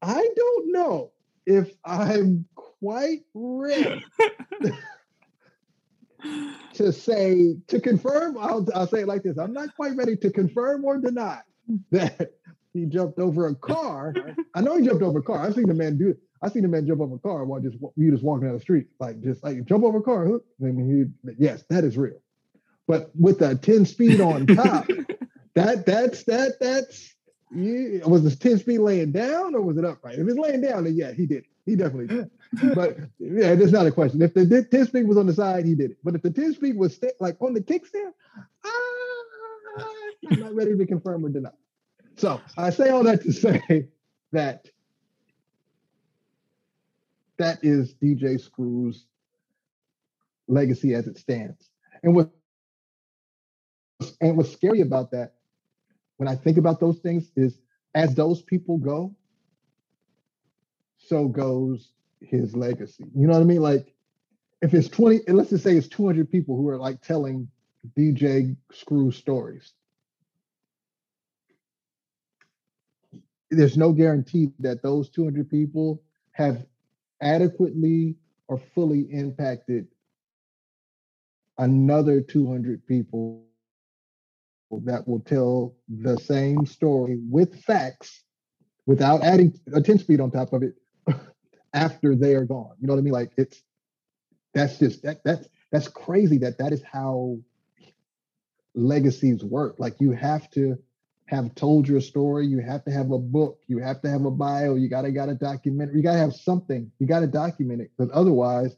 I don't know if I'm quite ready to say to confirm. I'll, I'll say it like this: I'm not quite ready to confirm or deny that he jumped over a car. I know he jumped over a car. I've seen the man do it. I've seen the man jump over a car while just you just walking down the street, like just like jump over a car. Hook. I mean, he, yes, that is real. But with a 10 speed on top, that that's that that's yeah, was the 10 speed laying down or was it upright? If it's laying down, then yeah, he did. He definitely did. but yeah, that's not a question. If the 10 speed was on the side, he did it. But if the 10 speed was st- like on the kickstand, ah, I'm not ready to confirm or deny. So I say all that to say that that is DJ Screw's legacy as it stands. And what and what's scary about that, when I think about those things, is as those people go, so goes his legacy. You know what I mean? Like if it's 20, let's just say it's 200 people who are like telling DJ Screw stories. There's no guarantee that those 200 people have adequately or fully impacted another 200 people that will tell the same story with facts without adding a 10 speed on top of it after they are gone. You know what I mean? Like it's that's just that that's that's crazy that that is how legacies work. Like you have to have told your story, you have to have a book, you have to have a bio, you gotta got a documentary, you gotta have something, you gotta document it because otherwise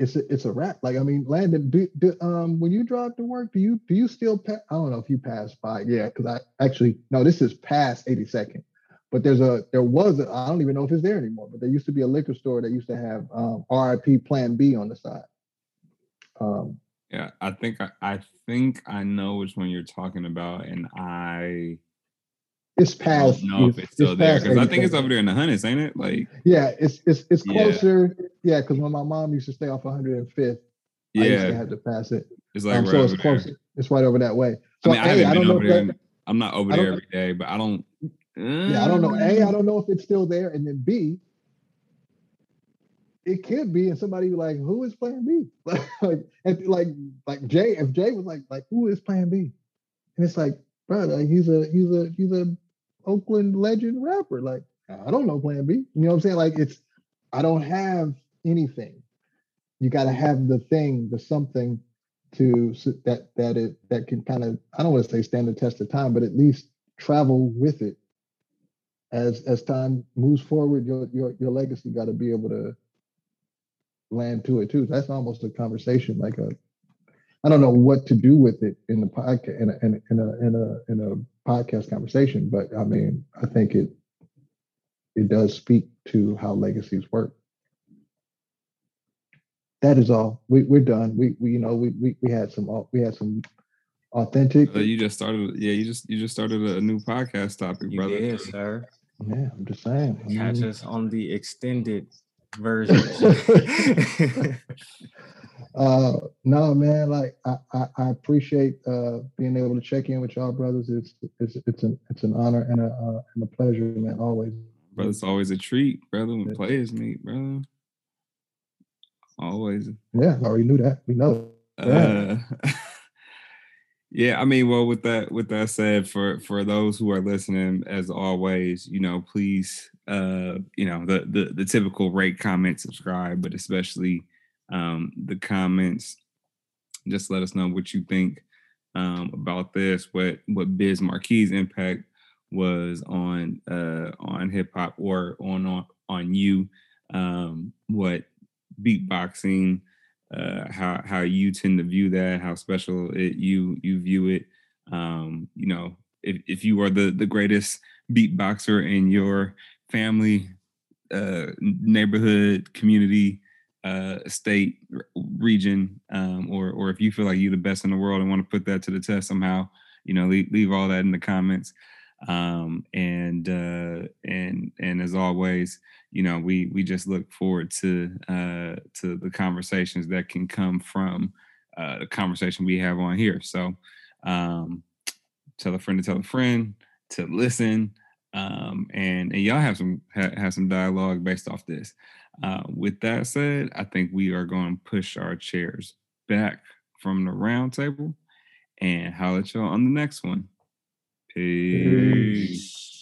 it's a, it's a wrap. Like I mean, Landon, do, do, um when you drive to work, do you do you still pass? I don't know if you pass by. Yeah, because I actually no, this is past 82nd. But there's a there was a, I don't even know if it's there anymore. But there used to be a liquor store that used to have um, RIP Plan B on the side. Um, yeah, I think I, I think I know which one you're talking about, and I it's past. No, if it's still it's there because I think it's over there in the Hunnids, ain't it? Like yeah, it's it's it's closer. Yeah, because yeah, when my mom used to stay off 105th, yeah, I used to have to pass it. It's like um, right so it's closer. There. It's right over that way. So I, mean, I haven't I been over there. That, I'm not over there every day, but I don't. Yeah, I don't know. A, I don't know if it's still there, and then B, it could be, and somebody like, who is Plan B? like, like, like Jay. If Jay was like, like, who is Plan B? And it's like, bro, like he's a he's a he's a Oakland legend rapper. Like, I don't know Plan B. You know what I'm saying? Like, it's I don't have anything. You got to have the thing, the something to that that it that can kind of I don't want to say stand the test of time, but at least travel with it as as time moves forward. Your your your legacy got to be able to land to it too. That's almost a conversation, like a I don't know what to do with it in the podcast in a, in a, in a in a in a podcast conversation, but I mean, I think it it does speak to how legacies work. That is all. We we're done. We we you know we we, we had some we had some authentic. Uh, you just started. Yeah, you just you just started a new podcast topic, you brother. Yes, sir. Yeah, I'm just saying. Catch us on the extended version. uh no man like I, I, I appreciate uh being able to check in with y'all brothers. It's it's it's an it's an honor and a uh, and a pleasure man always. Brother it's always a treat brother when players meet brother. Always. Yeah I already knew that. We know. Yeah. Uh, yeah i mean well with that with that said for for those who are listening as always you know please uh you know the the, the typical rate comment subscribe but especially um, the comments. Just let us know what you think um, about this. What what Biz Markie's impact was on uh, on hip hop or on on on you. Um, what beatboxing, uh, how how you tend to view that, how special it, you you view it. Um, you know, if if you are the the greatest beatboxer in your family, uh, neighborhood, community, uh, state, region, um, or or if you feel like you're the best in the world and want to put that to the test somehow, you know, leave, leave all that in the comments. Um, and uh, and and as always, you know, we we just look forward to uh, to the conversations that can come from uh, the conversation we have on here. So um, tell a friend to tell a friend to listen, um, and and y'all have some ha- have some dialogue based off this. Uh, with that said, I think we are going to push our chairs back from the round table and holler at y'all on the next one. Peace. Peace.